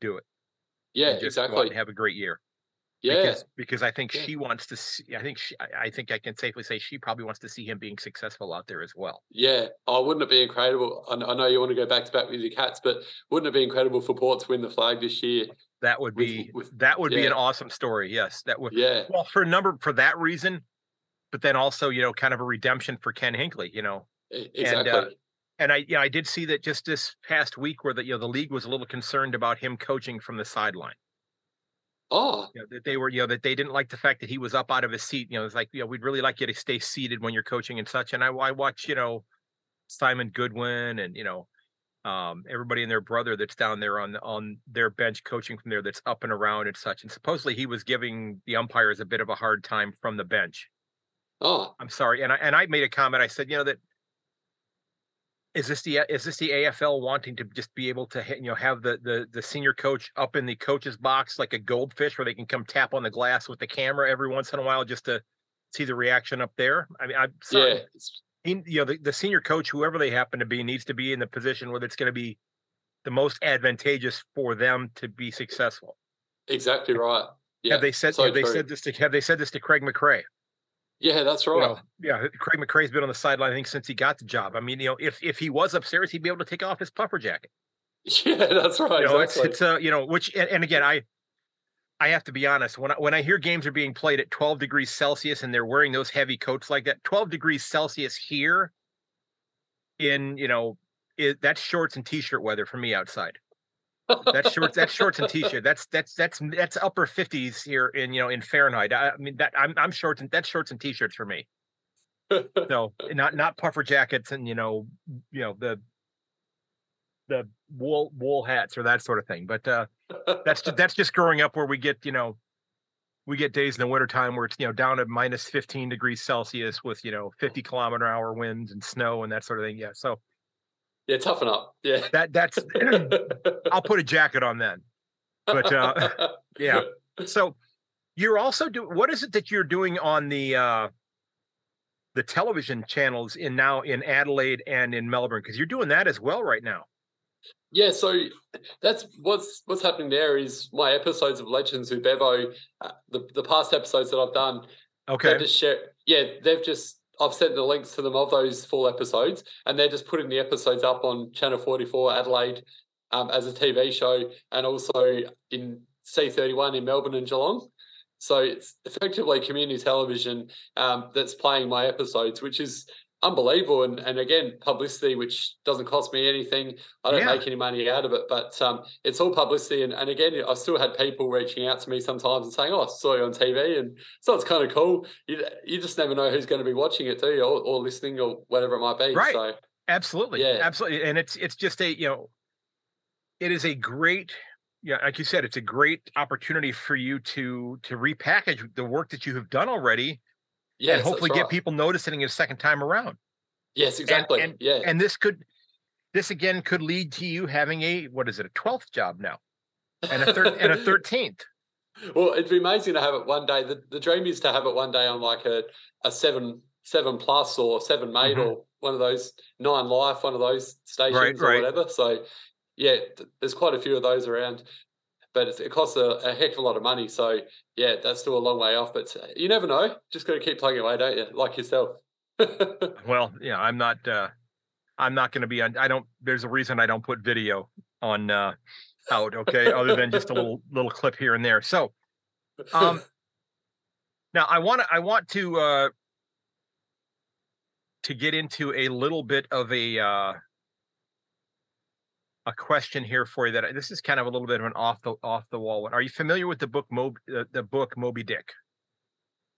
do it. yeah, and just go out exactly, and have a great year. Yeah, Because because I think Yeah. she wants to see I think she I think I can safely say she probably wants to see him being successful out there as well. Yeah, oh, wouldn't it be incredible? I, I know you want to go back to back with your cats, but wouldn't it be incredible for Port to win the flag this year? That would be with- that would be an awesome story. Yes, that would Yeah, well for a number for that reason, but then also you know kind of a redemption for Ken Hinkley. You know, e- And, uh, exactly. and I, you know, I did see that just this past week where the you know the league was a little concerned about him coaching from the sideline. Oh, You know, that they were, you know, that they didn't like the fact that he was up out of his seat. You know, it's like, you know, we'd really like you to stay seated when you're coaching and such. And I, I watch, you know, Simon Goodwin and you know, um, everybody and their brother that's down there on on their bench coaching from there that's up and around and such. And supposedly he was giving the umpires a bit of a hard time from the bench. oh, I'm sorry, and I and I made a comment. I said, you know, that is this the is this the AFL wanting to just be able to you know have the the the senior coach up in the coach's box like a goldfish where they can come tap on the glass with the camera every once in a while just to see the reaction up there. I mean, I'm sorry. yeah. You know, the, the senior coach, whoever they happen to be, needs to be in the position where it's going to be the most advantageous for them to be successful. Exactly right. Yeah. have they said so have they true. said this to have they said this to Craig McRae? Yeah, that's You right. know, yeah, Craig McRae's been on the sideline I think since he got the job. I mean, you know, if if he was upstairs, he'd be able to take off his puffer jacket. *laughs* Yeah, that's right. You know, exactly. it's it's uh, you know, which and, and again, I I have to be honest when I when I hear games are being played at 12 degrees Celsius and they're wearing those heavy coats like that, 12 degrees Celsius here in you know it, that's shorts and t-shirt weather for me outside. That's shorts. That's shorts and t-shirt. That's that's that's that's upper 50s here in you know in Fahrenheit. I, I mean that I'm I'm shorts and that's shorts and t-shirts for me. No, *laughs* not not puffer jackets and you know you know the the wool wool hats or that sort of thing. But uh that's ju- that's just growing up where we get you know we get days in the wintertime where it's you know down to minus 15 degrees Celsius with you know 50 kilometer hour winds and snow and that sort of thing. Yeah, so yeah, toughen up. Yeah. that that's *laughs* I'll put a jacket on then. But uh yeah. So you're also doing what is it that you're doing on the uh the television channels in now in Adelaide and in Melbourne because you're doing that as well right now. Yeah, so that's what's what's happening there is my episodes of Legends with Bevo, uh, the the past episodes that I've done, Okay. just share. Yeah, they've just I've sent the links to them of those full episodes, and they're just putting the episodes up on Channel Forty Four Adelaide um, as a TV show, and also in C thirty one in Melbourne and Geelong. So it's effectively community television um, that's playing my episodes, which is unbelievable. And, and again, publicity, which doesn't cost me anything. I don't Yeah. make any money out of it, but um, it's all publicity. And, and again, I still had people reaching out to me sometimes and saying, "Oh, I saw you on TV," and so it's kind of cool. You you just never know who's going to be watching it, do you, or, or listening, or whatever it might be. Right. So Absolutely. Yeah. Absolutely. And it's it's just a, you know, it is a great yeah, like you said, it's a great opportunity for you to to repackage the work that you have done already yes, and hopefully get right. people noticing it a second time around. Yes, exactly. and- yeah. And this could this again could lead to you having a what is it, a 12th job now and a third and a *laughs* 13th. Well, it'd be amazing to have it one day. The, the dream is to have it one day on like a, a seven seven plus or seven mate Mhm. or one of those nine life, one of those stations or right. whatever. So yeah, th- there's quite a few of those around, but it's, it costs a, a heck of a lot of money. So yeah, that's still a long way off. But uh, you never know. Just got to keep plugging away, don't you? Like yourself. *laughs* Well, yeah, I'm not uh I'm not going to be on I don't there's a reason I don't put video on uh out, okay, other than just a little little clip here and there. So, um *laughs* now I want to I want to uh to get into a little bit of a uh a question here for you that I, this is kind of a little bit of an off the off the wall one. Are you familiar with the book Mob uh, the book Moby Dick?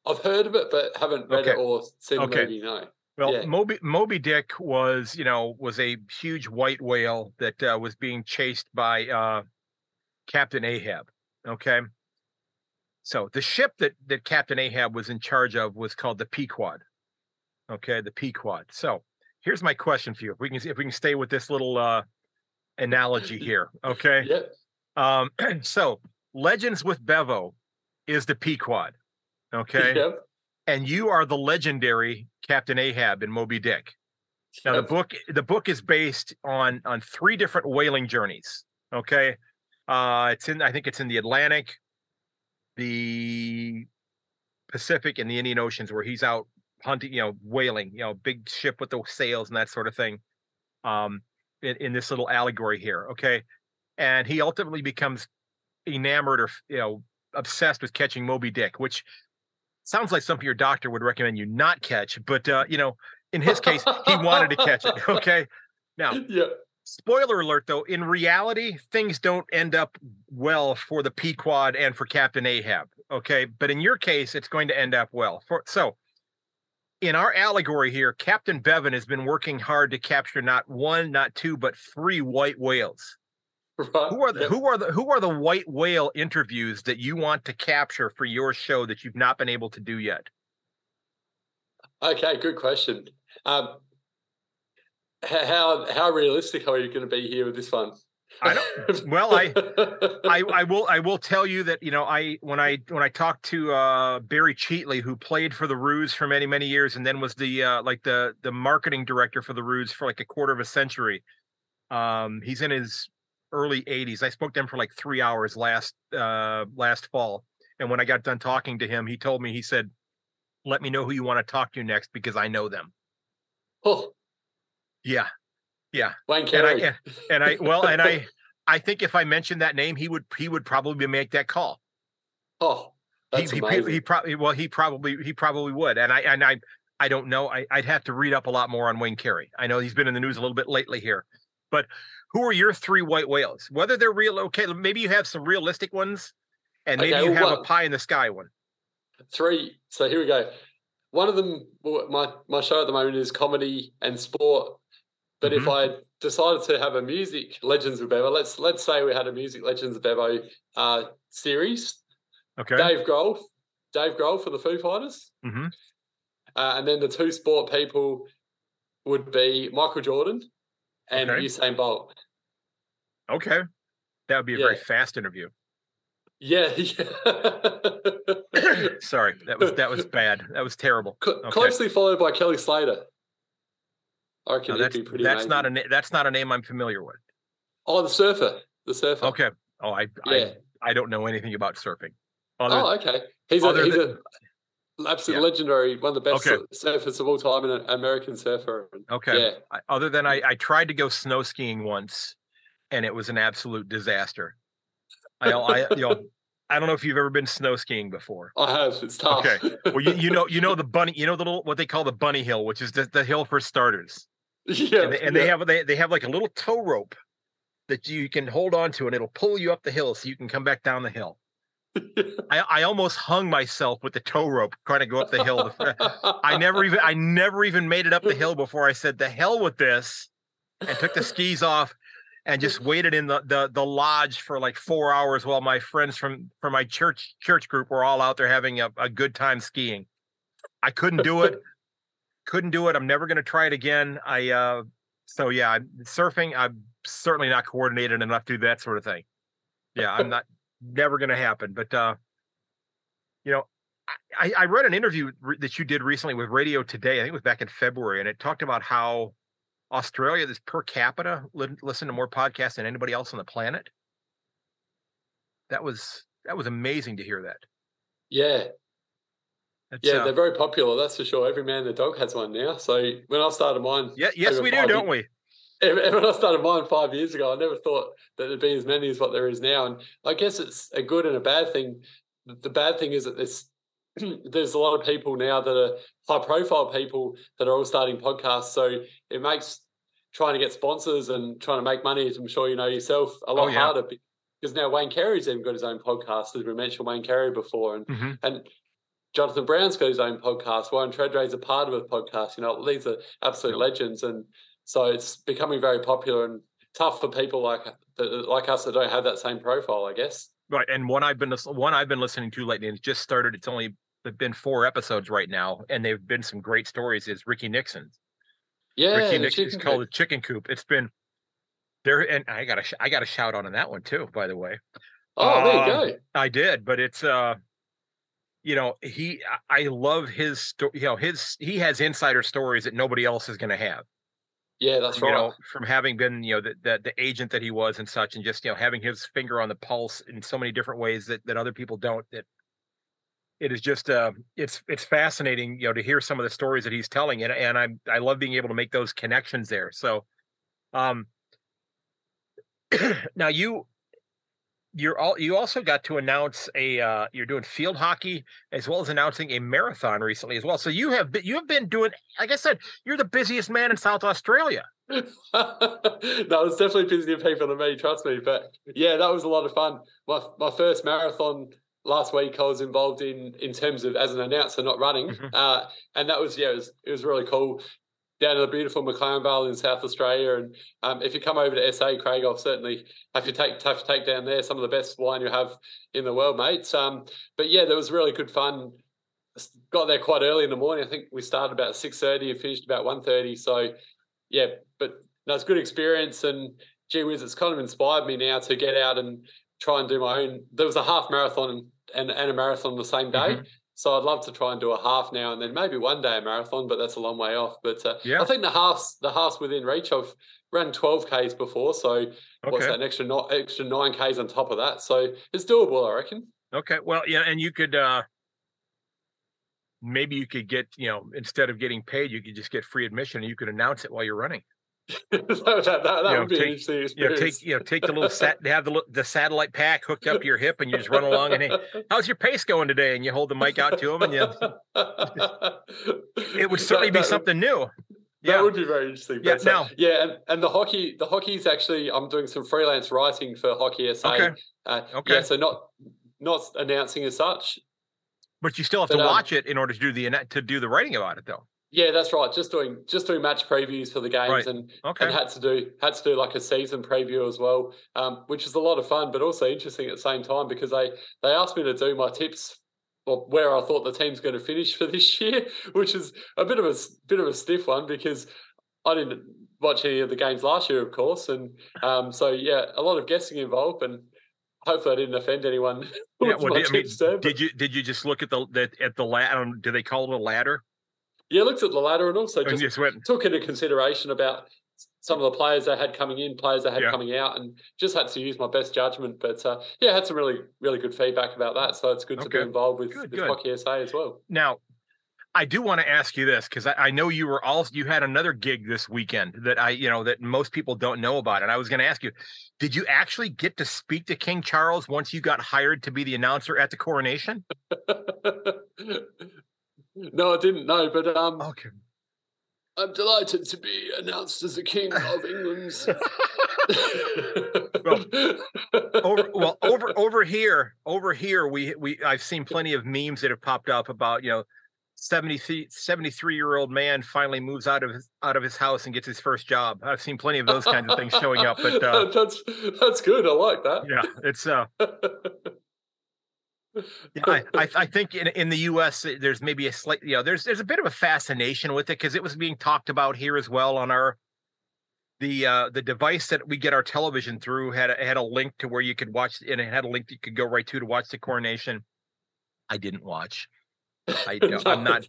I've heard of it, but haven't read it or seen Okay. movie. No. Well, Yeah. Moby Moby Dick was, you know, was a huge white whale that uh, was being chased by uh, Captain Ahab. Okay, so the ship that that Captain Ahab was in charge of was called the Pequod. Okay, the Pequod. So here's my question for you: if we can if we can stay with this little uh, analogy *laughs* here, okay? Yeah. Um, *clears throat* so Legends with Bevo is the Pequod. Okay *laughs* Yep. and you are the legendary Captain Ahab in Moby Dick. Now the book the book is based on on three different whaling journeys. Okay, uh, it's in I think it's in the Atlantic, the Pacific, and the Indian Oceans where he's out hunting, you know, whaling, you know, big ship with the sails and that sort of thing. Um, in, in this little allegory here. Okay, and he ultimately becomes enamored or you know obsessed with catching Moby Dick, which sounds like something your doctor would recommend you not catch but uh you know in his case he wanted to catch it *laughs* okay Now, yeah. spoiler alert though, in reality, things don't end up well for the Pequod and for Captain Ahab. Okay. But in your case, it's going to end up well. For so in our allegory here, Captain Bevan has been working hard to capture not one, not two, but three white whales. Right. Who are the who are the who are the white whale interviews that you want to capture for your show that you've not been able to do yet? Okay, good question. Um, how how realistic are you going to be here with this one? I don't. *laughs* Well, I, I I will I will tell you that you know I when I when I talked to uh, Barry Cheatley who played for the Roos for many many years and then was the uh, like the the marketing director for the Roos for like a quarter of a century. Um, he's in his early 80s. I spoke to him for like three hours last uh, last fall, and when I got done talking to him, he told me he said, "Let me know who you want to talk to next because I know them." oh, Yeah, yeah. Wayne and Carey. I and I well and I I think if I mentioned that name, he would he would probably make that call. oh, that's he, he, amazing. he probably well he probably he probably would. And I and I I don't know. I, I'd have to read up a lot more on Wayne Carey. I know he's been in the news a little bit lately here, but who are your three white whales? Whether they're real, okay, maybe you have some realistic ones, and maybe Okay, you have well, a pie in the sky one. Three. So here we go. One of them, my my show at the moment is comedy and sport. But if Mm-hmm. I decided to have a music Legends of Bevo, let's let's say we had a music Legends of Bevo uh, series. Okay. Dave Grohl, Dave Grohl for the Foo Fighters, hmm uh, and then the two sport people would be Michael Jordan and Okay. Usain Bolt. Okay. That would be a very fast interview. Yeah, *laughs* yeah. *coughs* Sorry, that was that was bad. That was terrible. Okay. Closely followed by Kelly Slater. No, that's be pretty that's not a that's not a name I'm familiar with. Oh, the surfer. The surfer. Okay. Oh, I Yeah. I, I don't know anything about surfing. Other, Oh, okay. He's a he's than- a absolute Yeah. legendary, one of the best Okay. surfers of all time, and an American surfer. Okay. Yeah. I, other than I, I tried to go snow skiing once, and it was an absolute disaster. I, I you know I don't know if you've ever been snow skiing before. I have. It's tough. Okay. Well, you, you know you know *laughs* the bunny you know the little what they call the bunny hill, which is the, the hill for starters. Yeah. *laughs* and they, and they have they, they have like a little tow rope that you can hold on to and it'll pull you up the hill so you can come back down the hill. *laughs* I, I almost hung myself with the tow rope trying to go up the hill i never even i never even made it up the hill before i said the hell with this and took the skis off and just waited in the, the the lodge for like four hours while my friends from from my church church group were all out there having a, a good time skiing. I couldn't do it couldn't do it i'm never going to try it again i uh so yeah surfing i'm certainly not coordinated enough to do that sort of thing yeah i'm not never going to happen but uh you know I, I read an interview re- that you did recently with radio today i think it was back in february and it talked about how australia is per capita li- listen to more podcasts than anybody else on the planet that was that was amazing to hear that yeah. Yeah. uh, They're very popular. That's for sure. Every man and their dog has one now. So when I started mine, yeah yes we do five don't we *laughs* when I started mine five years ago, I never thought that there'd be as many as what there is now. And I guess it's a good and a bad thing. The- The bad thing is that there's *clears throat* there's a lot of people now that are high profile people that are all starting podcasts. So it makes trying to get sponsors and trying to make money, as I'm sure you know yourself, a lot Oh, yeah. harder because now Wayne Carey's even got his own podcast, as we mentioned Wayne Carey before, and Mhm. and Jonathan Brown's got his own podcast. Warren Tredrea's a part of a podcast. You know, these are absolute legends, and so it's becoming very popular and tough for people like that, like us that don't have that same profile. I guess. Right, and one I've been one I've been listening to lately, and it's just started. It's only been four episodes right now, and they've been some great stories. Is Ricky Nixon? Yeah, Ricky Nixon is called coop. the Chicken Coop. It's been there, and I got a I got a shout out on that one too. By the way, Oh, there you um, go. I did, but it's uh, you know, he I love his story you know his he has insider stories that nobody else is going to have. Yeah, that's you right. know, from having been, you know, the, the the agent that he was and such, and just you know having his finger on the pulse in so many different ways that that other people don't. That it is just uh, it's it's fascinating, you know, to hear some of the stories that he's telling, and and I I love being able to make those connections there. So, um, *clears throat* now you you're all you also got to announce a uh you're doing field hockey as well as announcing a marathon recently as well so you have been you have been doing like i said you're the busiest man in south australia *laughs* that was definitely busier people than me, trust me. But yeah, that was a lot of fun. My my first marathon last week I was involved in in terms of as an announcer, not running, mm-hmm. uh, and that was yeah, it was, it was really cool. Down in the beautiful McLaren Vale in South Australia, and um, if you come over to SA, Craig, I'll certainly have you take have to take down there some of the best wine you have in the world, mate. Um, but yeah, there was really good fun. Got there quite early in the morning. I think we started about six thirty and finished about 1.30. So yeah, but no, it's good experience, and gee whiz, it's kind of inspired me now to get out and try and do my own. There was a half marathon and, and a marathon the same day. Mm-hmm. So I'd love to try and do a half now and then, maybe one day a marathon, but that's a long way off. But uh, yeah. I think the halves, the halves within reach. I've run 12 k's before, so okay. what's that? An extra not extra nine k's on top of that. So it's doable, I reckon. Okay, well, yeah, and you could uh maybe you could get you know instead of getting paid, you could just get free admission, and you could announce it while you're running. *laughs* that, that, that would know, be take, interesting You know, take you know take the little set have the the satellite pack hooked up to your hip and you just run along and hey, *laughs* how's your pace going today? And you hold the mic out to them and you. it would *laughs* certainly that, be something new. That yeah. would be very interesting. Yeah, so, now, yeah, and, and the hockey, the hockey is actually, I'm doing some freelance writing for Hockey SA. Okay. Uh, okay. Yeah, so not not announcing as such, but you still have but, to um, watch it in order to do the to do the writing about it, though. Yeah, that's right. Just doing just doing match previews for the games, right. and okay. and had to do had to do like a season preview as well, um, which is a lot of fun, but also interesting at the same time because they they asked me to do my tips or where I thought the team's going to finish for this *laughs* year, which is a bit of a bit of a stiff one because I didn't watch any of the games last year, of course, and um, so yeah, a lot of guessing involved, and hopefully I didn't offend anyone. *laughs* Yeah, well, did, I mean, did you did you just look at the, the at the ladder? Do they call it a ladder? Yeah, looked at the ladder and also just, just went, took into consideration about some of the players they had coming in, players they had yeah. coming out, and just had to use my best judgment. But uh, yeah, had some really, really good feedback about that. So it's good okay. to be involved with, good, with good. Hockey SA as well. Now, I do want to ask you this because I, I, know you were all you had another gig this weekend that I, you know, that most people don't know about. And I was going to ask you, did you actually get to speak to King Charles once you got hired to be the announcer at the coronation? *laughs* No, I didn't know, but um, okay. I'm delighted to be announced as the king of *laughs* England. well, *laughs* over, well, over over here, over here, we we I've seen plenty of memes that have popped up about you know 73, 73 year old man finally moves out of his out of his house and gets his first job. I've seen plenty of those kinds of things showing up. But uh, *laughs* that's that's good. I like that. Yeah, it's uh yeah, I, I, I think in, in the U.S. there's maybe a slight, you know, there's there's a bit of a fascination with it because it was being talked about here as well on our the uh, the device that we get our television through had a, had a link to where you could watch and it had a link that you could go right to to watch the coronation. I didn't watch. I *laughs* I'm not.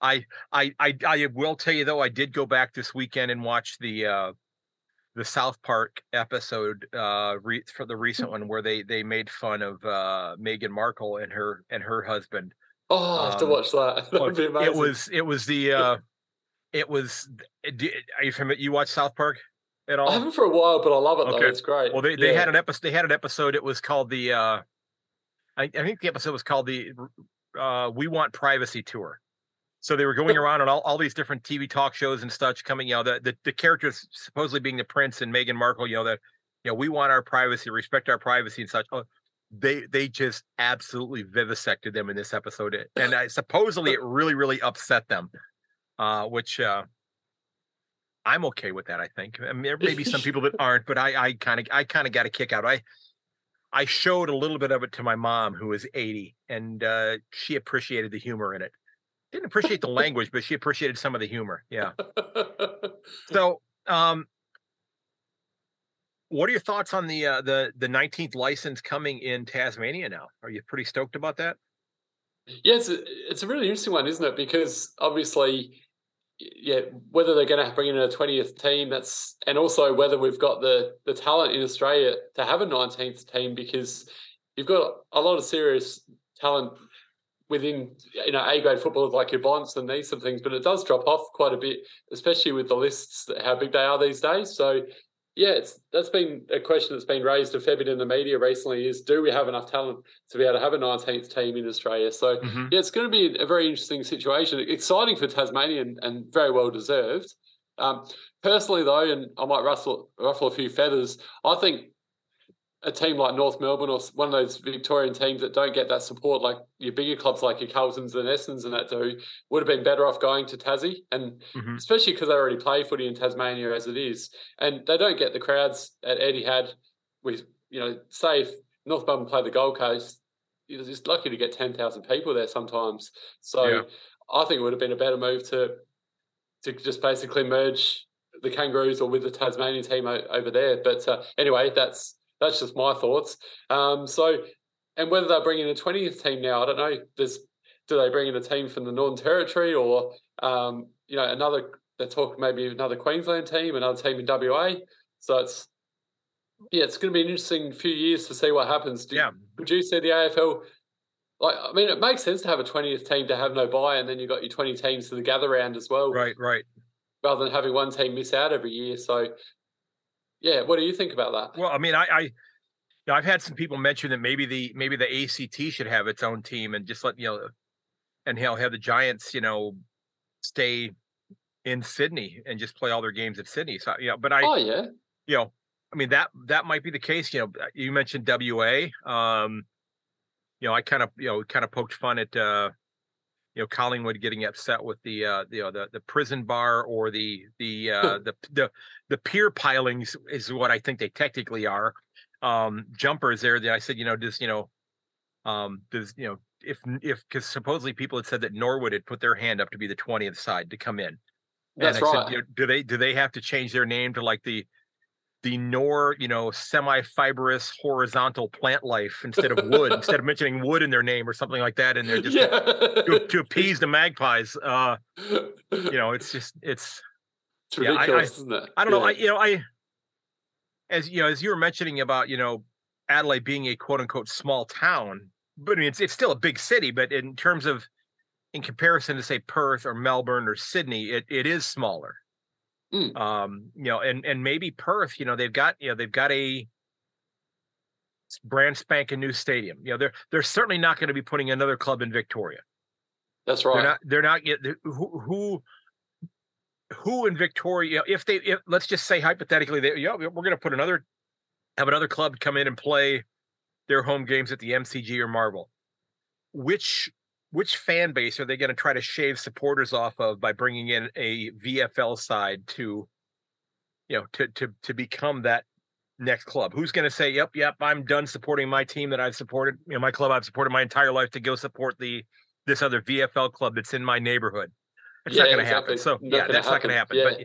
I I I I will tell you though I did go back this weekend and watch the uh, the South Park episode uh, re- for the recent one where they they made fun of uh, Meghan Markle and her and her husband. Oh, I have to um, watch that. *laughs* That'd be amazing. It was it was the uh, it was. Are you familiar? You watch South Park at all? I haven't for a while, but I love it. Okay. Though. It's great. Well, they, they yeah. had an episode. They had an episode. It was called the. Uh, I, I think the episode was called the uh, "We Want Privacy" tour. So they were going around on all, all these different TV talk shows and such coming, you know, the, the, the characters supposedly being the prince and Meghan Markle, you know, that, you know, we want our privacy, respect our privacy and such. Oh, they, they just absolutely vivisected them in this episode. And I, supposedly it really, really upset them, uh, which, uh, I'm okay with that. I think I mean, there may be some people that *laughs* aren't, but I, I kind of, I kind of got a kick out. I, I showed a little bit of it to my mom, who is 80, and uh, she appreciated the humor in it didn't appreciate the language, but she appreciated some of the humor. Yeah. *laughs* so, um, what are your thoughts on the uh, the the 19th license coming in Tasmania now? Are you pretty stoked about that? Yeah, it's a, it's a really interesting one, isn't it? Because obviously, yeah, whether they're going to bring in a 20th team, that's and also whether we've got the the talent in Australia to have a 19th team because you've got a lot of serious talent within you know A grade football like your Bonds and these sort of things, but it does drop off quite a bit, especially with the lists how big they are these days. So yeah, it's that's been a question that's been raised a fair bit in the media recently is do we have enough talent to be able to have a 19th team in Australia? So mm-hmm. yeah, it's going to be a very interesting situation, exciting for Tasmania and, and very well deserved. Um, personally, though, and I might ruffle ruffle a few feathers. I think a team like North Melbourne or one of those Victorian teams that don't get that support, like your bigger clubs like your Carltons and Essendons and that do, would have been better off going to Tassie, and mm-hmm. especially because they already play footy in Tasmania as it is, and they don't get the crowds at Etihad. With you know, say if North Melbourne play the Gold Coast, you're just lucky to get ten thousand people there sometimes. So yeah. I think it would have been a better move to to just basically merge the Kangaroos or with the Tasmanian team over there. But uh, anyway, that's that's just my thoughts. Um, so, and whether they're bringing a 20th team now, I don't know. There's, do they bring in a team from the Northern Territory or, um, you know, another, they talk maybe another Queensland team, another team in WA. So it's, yeah, it's going to be an interesting few years to see what happens. Do, yeah. Would you see the AFL? Like, I mean, it makes sense to have a 20th team to have no buy, and then you've got your 20 teams to the gather round as well. Right, right. Rather than having one team miss out every year. So yeah, what do you think about that? Well, I mean, I, I you know, I've had some people mention that maybe the maybe the ACT should have its own team and just let you know, and he'll have the Giants, you know, stay in Sydney and just play all their games at Sydney. So you know, but I, oh yeah, you know, I mean that that might be the case. You know, you mentioned WA. Um, you know, I kind of you know kind of poked fun at uh, you know Collingwood getting upset with the uh, the, you know, the the prison bar or the the *laughs* uh, the the the pier pilings is what I think they technically are. Um, jumpers there that I said, you know, does you know, um, does you know if if because supposedly people had said that Norwood had put their hand up to be the twentieth side to come in. That's and I right. Said, you know, do they do they have to change their name to like the the nor you know semi-fibrous horizontal plant life instead of wood instead of mentioning wood in their name or something like that and they're just yeah. to, *laughs* to, appease the magpies uh you know it's just it's, it's yeah, I, I, isn't it? I don't yeah. know I you know I as you know as you were mentioning about you know Adelaide being a quote unquote small town but I mean it's it's still a big city but in terms of in comparison to say Perth or Melbourne or Sydney it it is smaller Mm. Um, you know, and and maybe Perth, you know, they've got you know they've got a brand spanking new stadium. You know, they're they're certainly not going to be putting another club in Victoria. That's right. They're not. They're not yet. Who who who in Victoria? You know, if they if, let's just say hypothetically, they yeah, we're going to put another have another club come in and play their home games at the MCG or Marvel. Which which fan base are they going to try to shave supporters off of by bringing in a VFL side to, you know, to to to become that next club? Who's going to say, "Yep, yep, I'm done supporting my team that I've supported, you know, my club I've supported my entire life to go support the this other VFL club that's in my neighborhood." It's yeah, not going to exactly. happen. So not yeah, that's happen. not going to happen. Yeah. But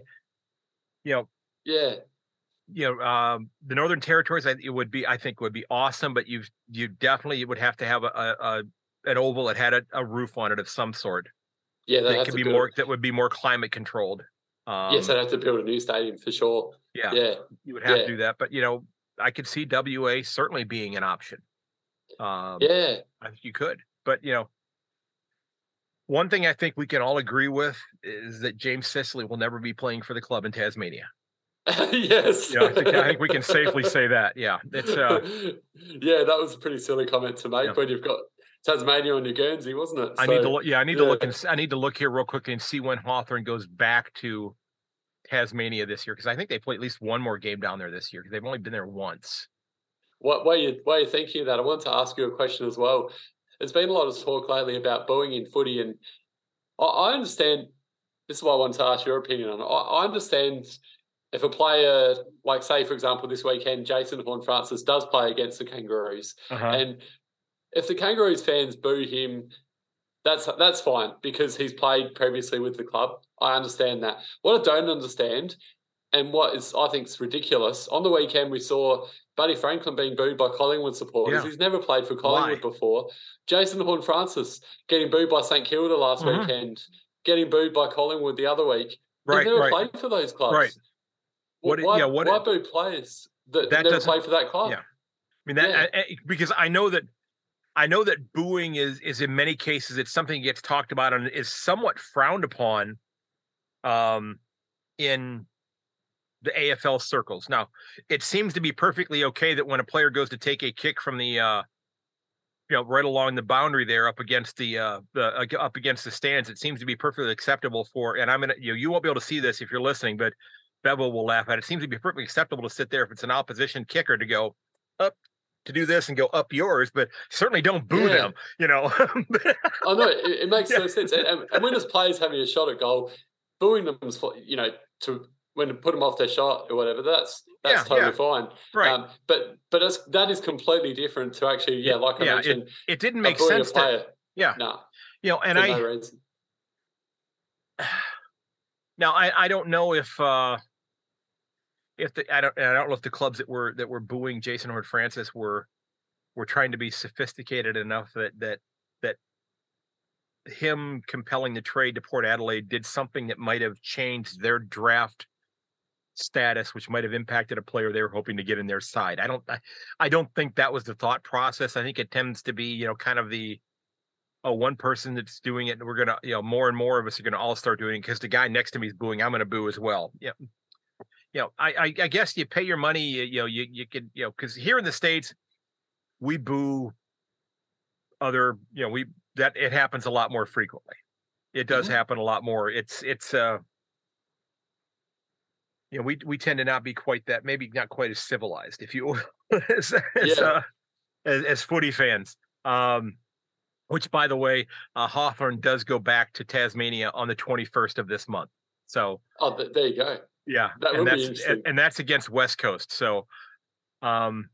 you know, yeah, you know, um, the Northern Territories, it would be, I think, would be awesome. But you you definitely would have to have a, a an oval that had a, a roof on it of some sort. Yeah, that, could be more that would be more climate controlled. Um, yes, I'd have to build a new stadium for sure. Yeah, yeah, you would have yeah. to do that. But you know, I could see WA certainly being an option. Um, yeah, I think you could. But you know, one thing I think we can all agree with is that James Sicily will never be playing for the club in Tasmania. *laughs* yes. Yeah, I think, I think we can safely *laughs* say that. Yeah. It's uh Yeah, that was a pretty silly comment to make yeah. when you've got Tasmania on New Guernsey, wasn't it? I need to look. Yeah, I need yeah. to look and I need to look here real quickly and see when Hawthorn goes back to Tasmania this year because I think they play at least one more game down there this year because they've only been there once. What way you way you thinking of that? I want to ask you a question as well. There's been a lot of talk lately about booing in footy, and I, I understand. This is why I want to ask your opinion on it. I, I understand if a player, like say for example, this weekend, Jason Horne-Francis does play against the Kangaroos, uh-huh. and if the Kangaroos fans boo him, that's that's fine because he's played previously with the club. I understand that. What I don't understand, and what is I think is ridiculous, on the weekend we saw Buddy Franklin being booed by Collingwood supporters. Yeah. He's never played for Collingwood Why? before. Jason Horne-Francis getting booed by St Kilda last mm-hmm. weekend, getting booed by Collingwood the other week. Right, He's never right. played for those clubs. Right. What? Why, yeah. What? Why boo players that, that never play for that club? Yeah. I mean that yeah. I, I, because I know that I know that booing is is in many cases it's something that gets talked about and is somewhat frowned upon um in the AFL circles. Now, it seems to be perfectly okay that when a player goes to take a kick from the uh you know, right along the boundary there, up against the uh, the uh, up against the stands. It seems to be perfectly acceptable for. And I'm gonna, you know, you won't be able to see this if you're listening, but Bevo will laugh at it. it. Seems to be perfectly acceptable to sit there if it's an opposition kicker to go up to do this and go up yours, but certainly don't boo yeah. them. You know. I know it, it *laughs* makes yeah. no sense. And, and, when there's players having a shot at goal, booing them is, you know, to when to put them off their shot or whatever. That's that's yeah, totally fine. Right. Um, but but that is completely different to actually, yeah, like I mentioned, it, it didn't make sense. To, yeah. No. You know, and I. No *sighs* now I I don't know if. uh if the I don't I don't know if the clubs that were that were booing Jason Horne-Francis were were trying to be sophisticated enough that that that him compelling the trade to Port Adelaide did something that might have changed their draft status, which might have impacted a player they were hoping to get in their side. I don't I, I don't think that was the thought process. I think it tends to be, you know, kind of the oh, one person that's doing it, and we're gonna, you know, more and more of us are gonna all start doing it because the guy next to me is booing, I'm gonna boo as well. Yeah, you know, I, I, I guess you pay your money. You, you know, you you could you know because here in the states, we boo other. You know, we that it happens a lot more frequently. It does mm-hmm. happen a lot more. It's it's uh you know we we tend to not be quite that maybe not quite as civilized if you *laughs* as as, yeah. uh, as, as footy fans um which by the way uh hawthorn does go back to tasmania on the 21st of this month so oh there you go yeah, that and that's and, that's against West Coast. So, um,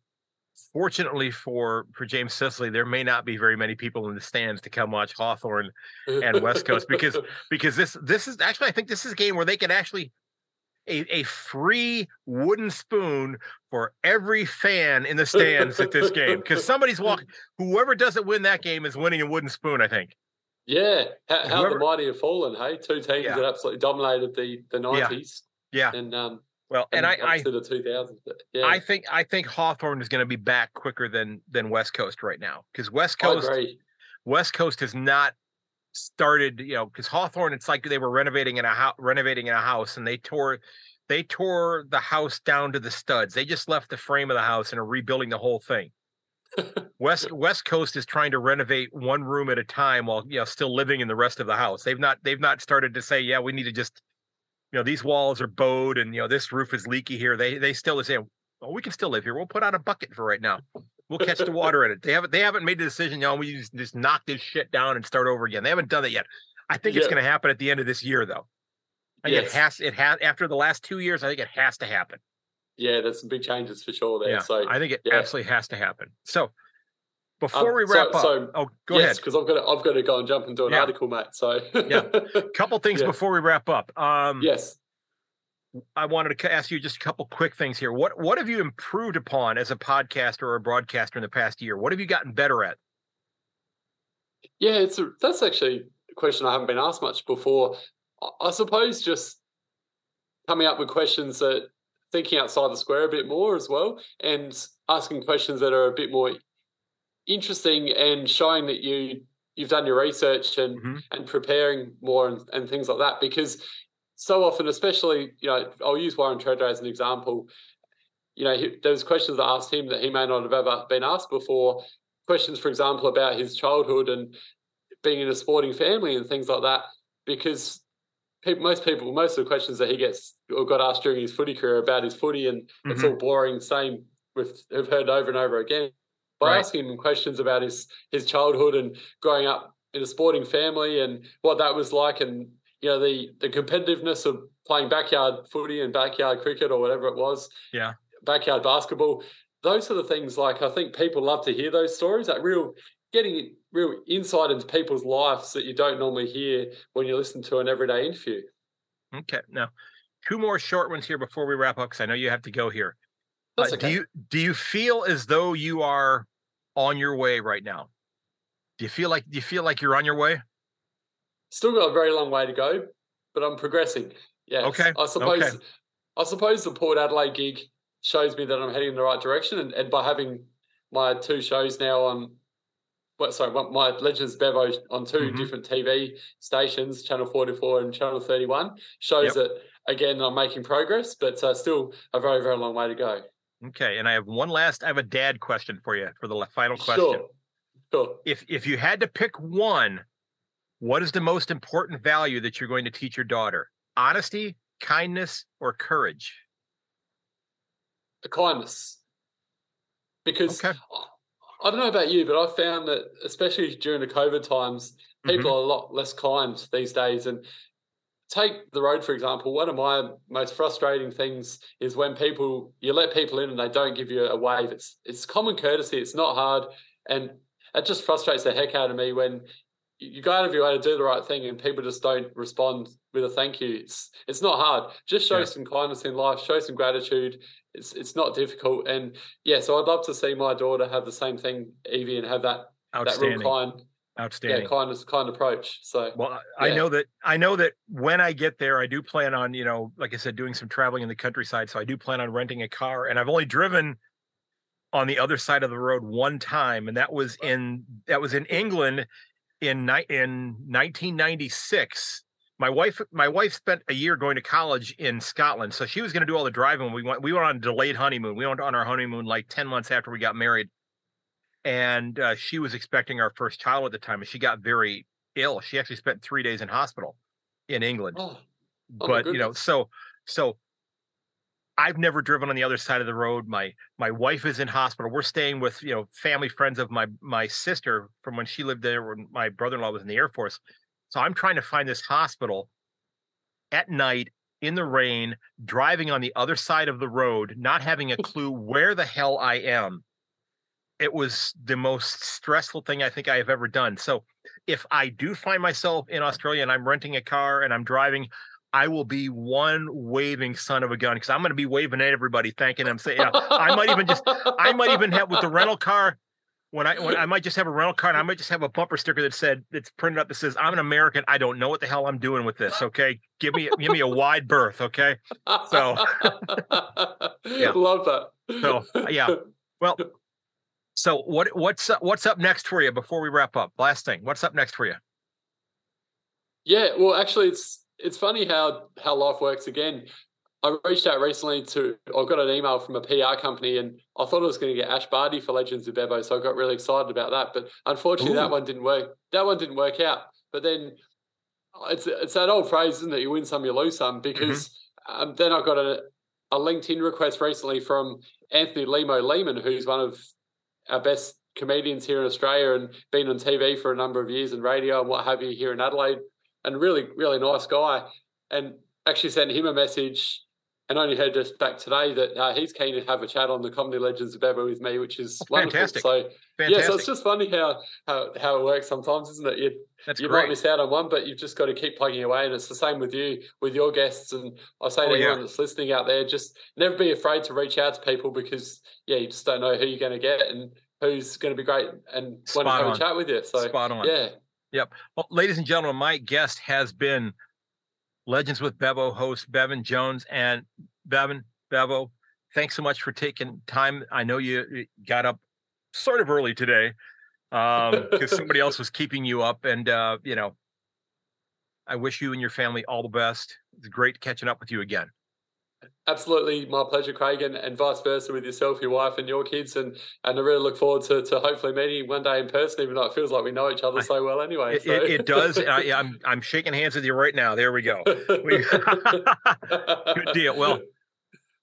fortunately for for James Sicily, there may not be very many people in the stands to come watch Hawthorn and West Coast because *laughs* because this this is actually I think this is a game where they can actually a, a free wooden spoon for every fan in the stands at this game because somebody's walking. *laughs* Whoever doesn't win that game is winning a wooden spoon. I think. Yeah, how, how Whoever, the mighty have fallen. Hey, two teams yeah. that absolutely dominated the the nineties. Yeah. And um well, and, and I, I to the 2000s. yeah. I think I think Hawthorn is going to be back quicker than than West Coast right now because West Coast West Coast has not started. You know, because Hawthorn, it's like they were renovating in a house, renovating in a house, and they tore they tore the house down to the studs. They just left the frame of the house and are rebuilding the whole thing. *laughs* West West Coast is trying to renovate one room at a time while you know still living in the rest of the house. They've not they've not started to say, yeah, we need to just you know these walls are bowed and you know this roof is leaky here. They they still say oh we can still live here. We'll put out a bucket for right now. We'll catch the water in it. They haven't they haven't made the decision you know we just, just knock this shit down and start over again. They haven't done that yet. I think yeah. it's going to happen at the end of this year though. I think yes. it has it has after the last two years i think it has to happen. Yeah there's some big changes for sure there. Yeah, so i think it yeah. absolutely has to happen. So before um, we wrap so, up, so, oh, go yes, ahead. because I've got to, I've got to go and jump and do an yeah. article, Matt. So yeah, *laughs* couple things yeah. before we wrap up. Um, yes, I wanted to ask you just a couple quick things here. What what have you improved upon as a podcaster or a broadcaster in the past year? What have you gotten better at? Yeah, it's a, that's actually a question I haven't been asked much before. I suppose just coming up with questions that thinking outside the square a bit more as well, and asking questions that are a bit more interesting and showing that you you've done your research and mm-hmm. and preparing more and, and things like that because so often, especially, you know, I'll use Warren Tredrea as an example. You know, he, there was questions that asked him that he may not have ever been asked before. Questions, for example, about his childhood and being in a sporting family and things like that. Because people, most people, most of the questions that he gets or got asked during his footy career about his footy, and mm-hmm. it's all boring, same with have heard over and over again. By right. asking him questions about his his childhood and growing up in a sporting family and what that was like and you know the the competitiveness of playing backyard footy and backyard cricket or whatever it was. Yeah, backyard basketball. Those are the things like I think people love to hear those stories. That real getting real insight into people's lives that you don't normally hear when you listen to an everyday interview. Okay, now two more short ones here before we wrap up because I know you have to go here. That's uh, okay. Do you do you feel as though you are on your way right now? Do you feel like do you feel like you're on your way? Still got a very long way to go, but I'm progressing. Yeah. Okay. I suppose. Okay. I suppose the Port Adelaide gig shows me that I'm heading in the right direction, and, and by having my two shows now on, what sorry, my Legends Bevo on 2 mm-hmm. different TV stations, Channel 44 and Channel 31, shows yep. that again I'm making progress, but uh, still a very very long way to go. Okay, and I have one last. I have a dad question for you for the final question. Sure. Cool. If if you had to pick one, what is the most important value that you're going to teach your daughter? Honesty, kindness, or courage? The kindness. Because Okay. I don't know about you, but I found that especially during the COVID times, mm-hmm. people are a lot less kind these days. And take the road, for example. One of my most frustrating things is when people you let people in and they don't give you a wave. It's it's common courtesy. It's not hard, and it just frustrates the heck out of me when you go out of your way to do the right thing and people just don't respond with a thank you. It's it's not hard. Just show Yeah. some kindness in life. Show some gratitude. It's it's not difficult. And yeah, so I'd love to see my daughter have the same thing, Evie, and have that that real kind, Outstanding. yeah, kindness, kind approach. So Well, I- I know that I know that when I get there, I do plan on, you know, like I said, doing some traveling in the countryside. So I do plan on renting a car, and I've only driven on the other side of the road one time, and that was in that was in England in ni- in 1996. My wife my wife spent a year going to college in Scotland, so she was going to do all the driving. We went we went on a delayed honeymoon. We went on our honeymoon like 10 months after we got married. And uh, she was expecting our first child at the time, and she got very ill. She actually spent three days in hospital in England. oh, Oh but you know, so so I've never driven on the other side of the road. My my wife is in hospital. We're staying with you know family friends of my my sister from when she lived there when my brother in law was in the Air Force. So I'm trying to find this hospital at night in the rain, driving on the other side of the road, not having a *laughs* clue where the hell I am. It was the most stressful thing I think I have ever done. So if I do find myself in Australia and I'm renting a car and I'm driving, I will be one waving son of a gun because I'm going to be waving at everybody, thanking them. Say, yeah, I might even just, I might even have with the rental car. When I when I might just have a rental car and I might just have a bumper sticker that said that's printed up that says I'm an American. I don't know what the hell I'm doing with this. Okay, give me give me a wide berth. Okay, So- *laughs* Yeah. love that. So, yeah. well, so what what's up, what's up next for you before we wrap up? Last thing, what's up next for you? Yeah, well, actually, it's it's funny how how life works. Again, I reached out recently to. I got an email from a PR company, and I thought I was going to get Ash Barty for Legends of Bevo, so I got really excited about that. But unfortunately, Ooh. that one didn't work. That one didn't work out. But then it's it's that old phrase, isn't it? You win some, you lose some. Because um, then I got a a LinkedIn request recently from Anthony Lehmo Lehmann, who's one of our best comedians here in Australia and been on TV for a number of years and radio and what have you here in Adelaide and really, really nice guy. And actually sent him a message and only heard just back today that uh, he's keen to have a chat on the Comedy Legends of Bevo with me, which is wonderful. fantastic. So Fantastic. yeah, so it's just funny how, how how it works sometimes, isn't it? You, That's you great. might miss out on one, but you've just got to keep plugging away. And it's the same with you, with your guests. And I say Oh, to yeah. anyone that's listening out there, just never be afraid to reach out to people because yeah, you just don't know who you're going to get and who's going to be great and want to have on. a chat with you. So Spot on. yeah, Well, ladies and gentlemen, my guest has been Legends with Bevo host Bevan Jones. And Bevan, Bevo, thanks so much for taking time. I know you got up sort of early today because *laughs* somebody else was keeping you up. And, uh, you know, I wish you and your family all the best. It's great catching up with you again. Absolutely my pleasure, Craig, and, and vice versa with yourself, your wife, and your kids. And and I really look forward to, to hopefully meeting one day in person, even though it feels like we know each other so well anyway. It, so. it, it does. I, I'm, I'm shaking hands with you right now. There we go. We- *laughs* Good deal. Well,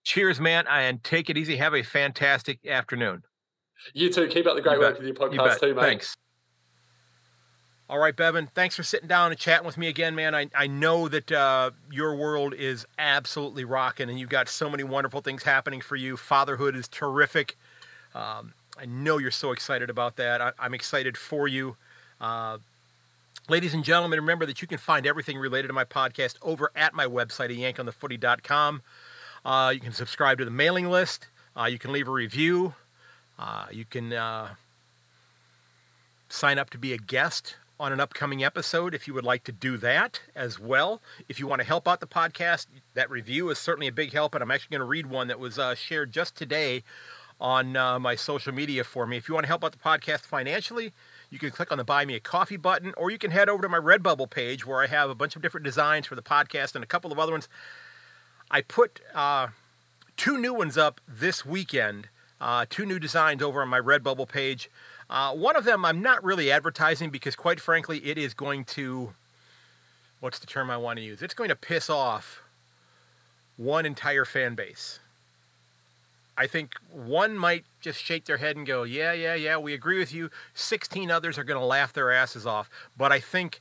cheers, man. And take it easy. Have a fantastic afternoon. you too. Keep up the great You work bet. with your podcast bet. too, mate. Thanks. All right, Bevan. Thanks for sitting down and chatting with me again, man. I, I know that uh, your world is absolutely rocking, and you've got so many wonderful things happening for you. Fatherhood is terrific. Um, I know you're so excited about that. I, I'm excited for you. Uh, ladies and gentlemen, remember that you can find everything related to my podcast over at my website at yankonthefooty.com. Uh, you can subscribe to the mailing list. Uh, you can leave a review. Uh, you can uh, sign up to be a guest on an upcoming episode if you would like to do that as well. If you want to help out the podcast, that review is certainly a big help. And I'm actually going to read one that was uh, shared just today on uh, my social media for me. If you want to help out the podcast financially, you can click on the Buy Me a Coffee button, or you can head over to my Redbubble page where I have a bunch of different designs for the podcast and a couple of other ones. I put uh, two new ones up this weekend, uh, two new designs over on my Redbubble page. Uh, one of them I'm not really advertising because, quite frankly, it is going to. What's the term I want to use? It's going to piss off one entire fan base. I think one might just shake their head and go, Yeah, yeah, yeah, we agree with you. 16 others are going to laugh their asses off. But I think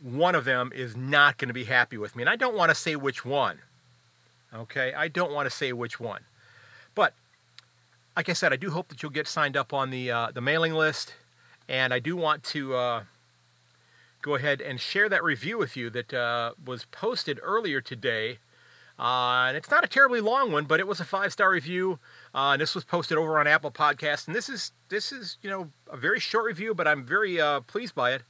one of them is not going to be happy with me. And I don't want to say which one. Okay? I don't want to say which one. But like I said, I do hope that you'll get signed up on the uh, the mailing list, and I do want to uh, go ahead and share that review with you that uh, was posted earlier today. Uh, and it's not a terribly long one, but it was a five star review, uh, and this was posted over on Apple Podcast. And this is this is you know a very short review, but I'm very uh, pleased by it.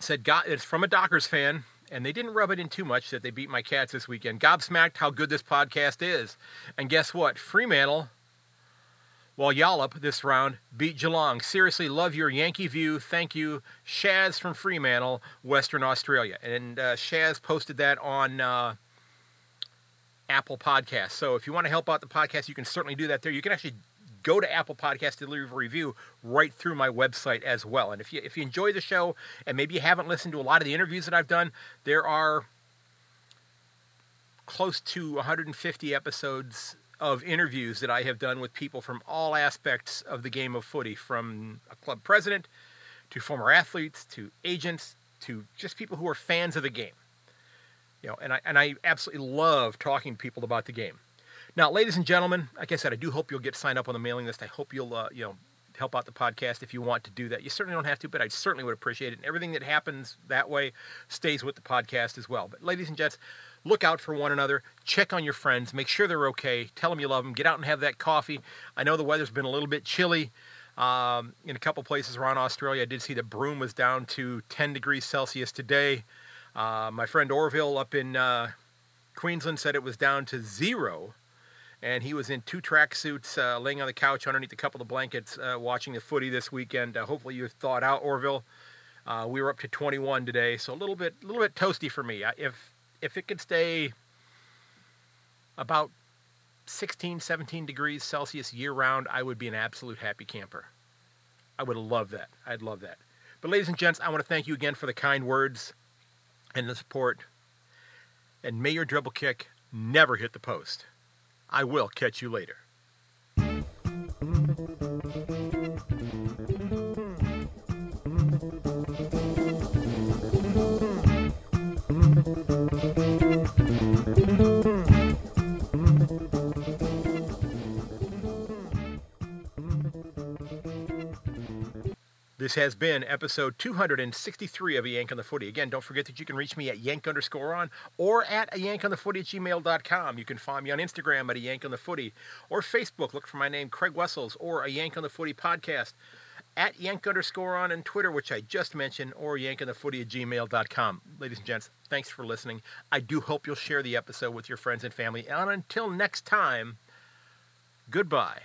said God, it's from a Dockers fan and they didn't rub it in too much that they beat my cats this weekend. Gobsmacked how good this podcast is. And guess what? Fremantle, well, Yallop this round beat Geelong. Seriously, love your Yankee view. Thank you. Shaz from Fremantle, Western Australia. And uh, Shaz posted that on uh, Apple Podcasts. So if you want to help out the podcast, you can certainly do that there. You can actually go to Apple Podcast to leave a review right through my website as well. And if you if you enjoy the show and maybe you haven't listened to a lot of the interviews that I've done, there are close to 150 episodes of interviews that I have done with people from all aspects of the game of footy, from a club president to former athletes to agents to just people who are fans of the game. You know, and I and I absolutely love talking to people about the game. Now, ladies and gentlemen, like I said, I do hope you'll get signed up on the mailing list. I hope you'll, uh, you know, help out the podcast if you want to do that. You certainly don't have to, but I certainly would appreciate it. And everything that happens that way stays with the podcast as well. But, ladies and gents, look out for one another. Check on your friends. Make sure they're okay. Tell them you love them. Get out and have that coffee. I know the weather's been a little bit chilly. Um, in a couple places around Australia, I did see that Broome was down to 10 degrees Celsius today. Uh, my friend Orville up in uh, Queensland said it was down to zero and he was in two track suits, uh, laying on the couch underneath a couple of blankets, uh, watching the footy this weekend. Uh, hopefully, you've thawed out Orville. Uh, we were up to 21 today, so a little bit, a little bit toasty for me. If if it could stay about 16, 17 degrees Celsius year round, I would be an absolute happy camper. I would love that. I'd love that. But, ladies and gents, I want to thank you again for the kind words and the support. And may your dribble kick never hit the post. I will catch you later. This has been episode 263 of A Yank on the Footy. Again, don't forget that you can reach me at yank underscore on or at a yank on the footy at gmail.com. You can find me on Instagram at a yank on the footy or Facebook. Look for my name, Craig Wessels, or a yank on the footy podcast at yank underscore on and Twitter, which I just mentioned, or yank on the footy at gmail.com. Ladies and gents, thanks for listening. I do hope you'll share the episode with your friends and family. And until next time, goodbye.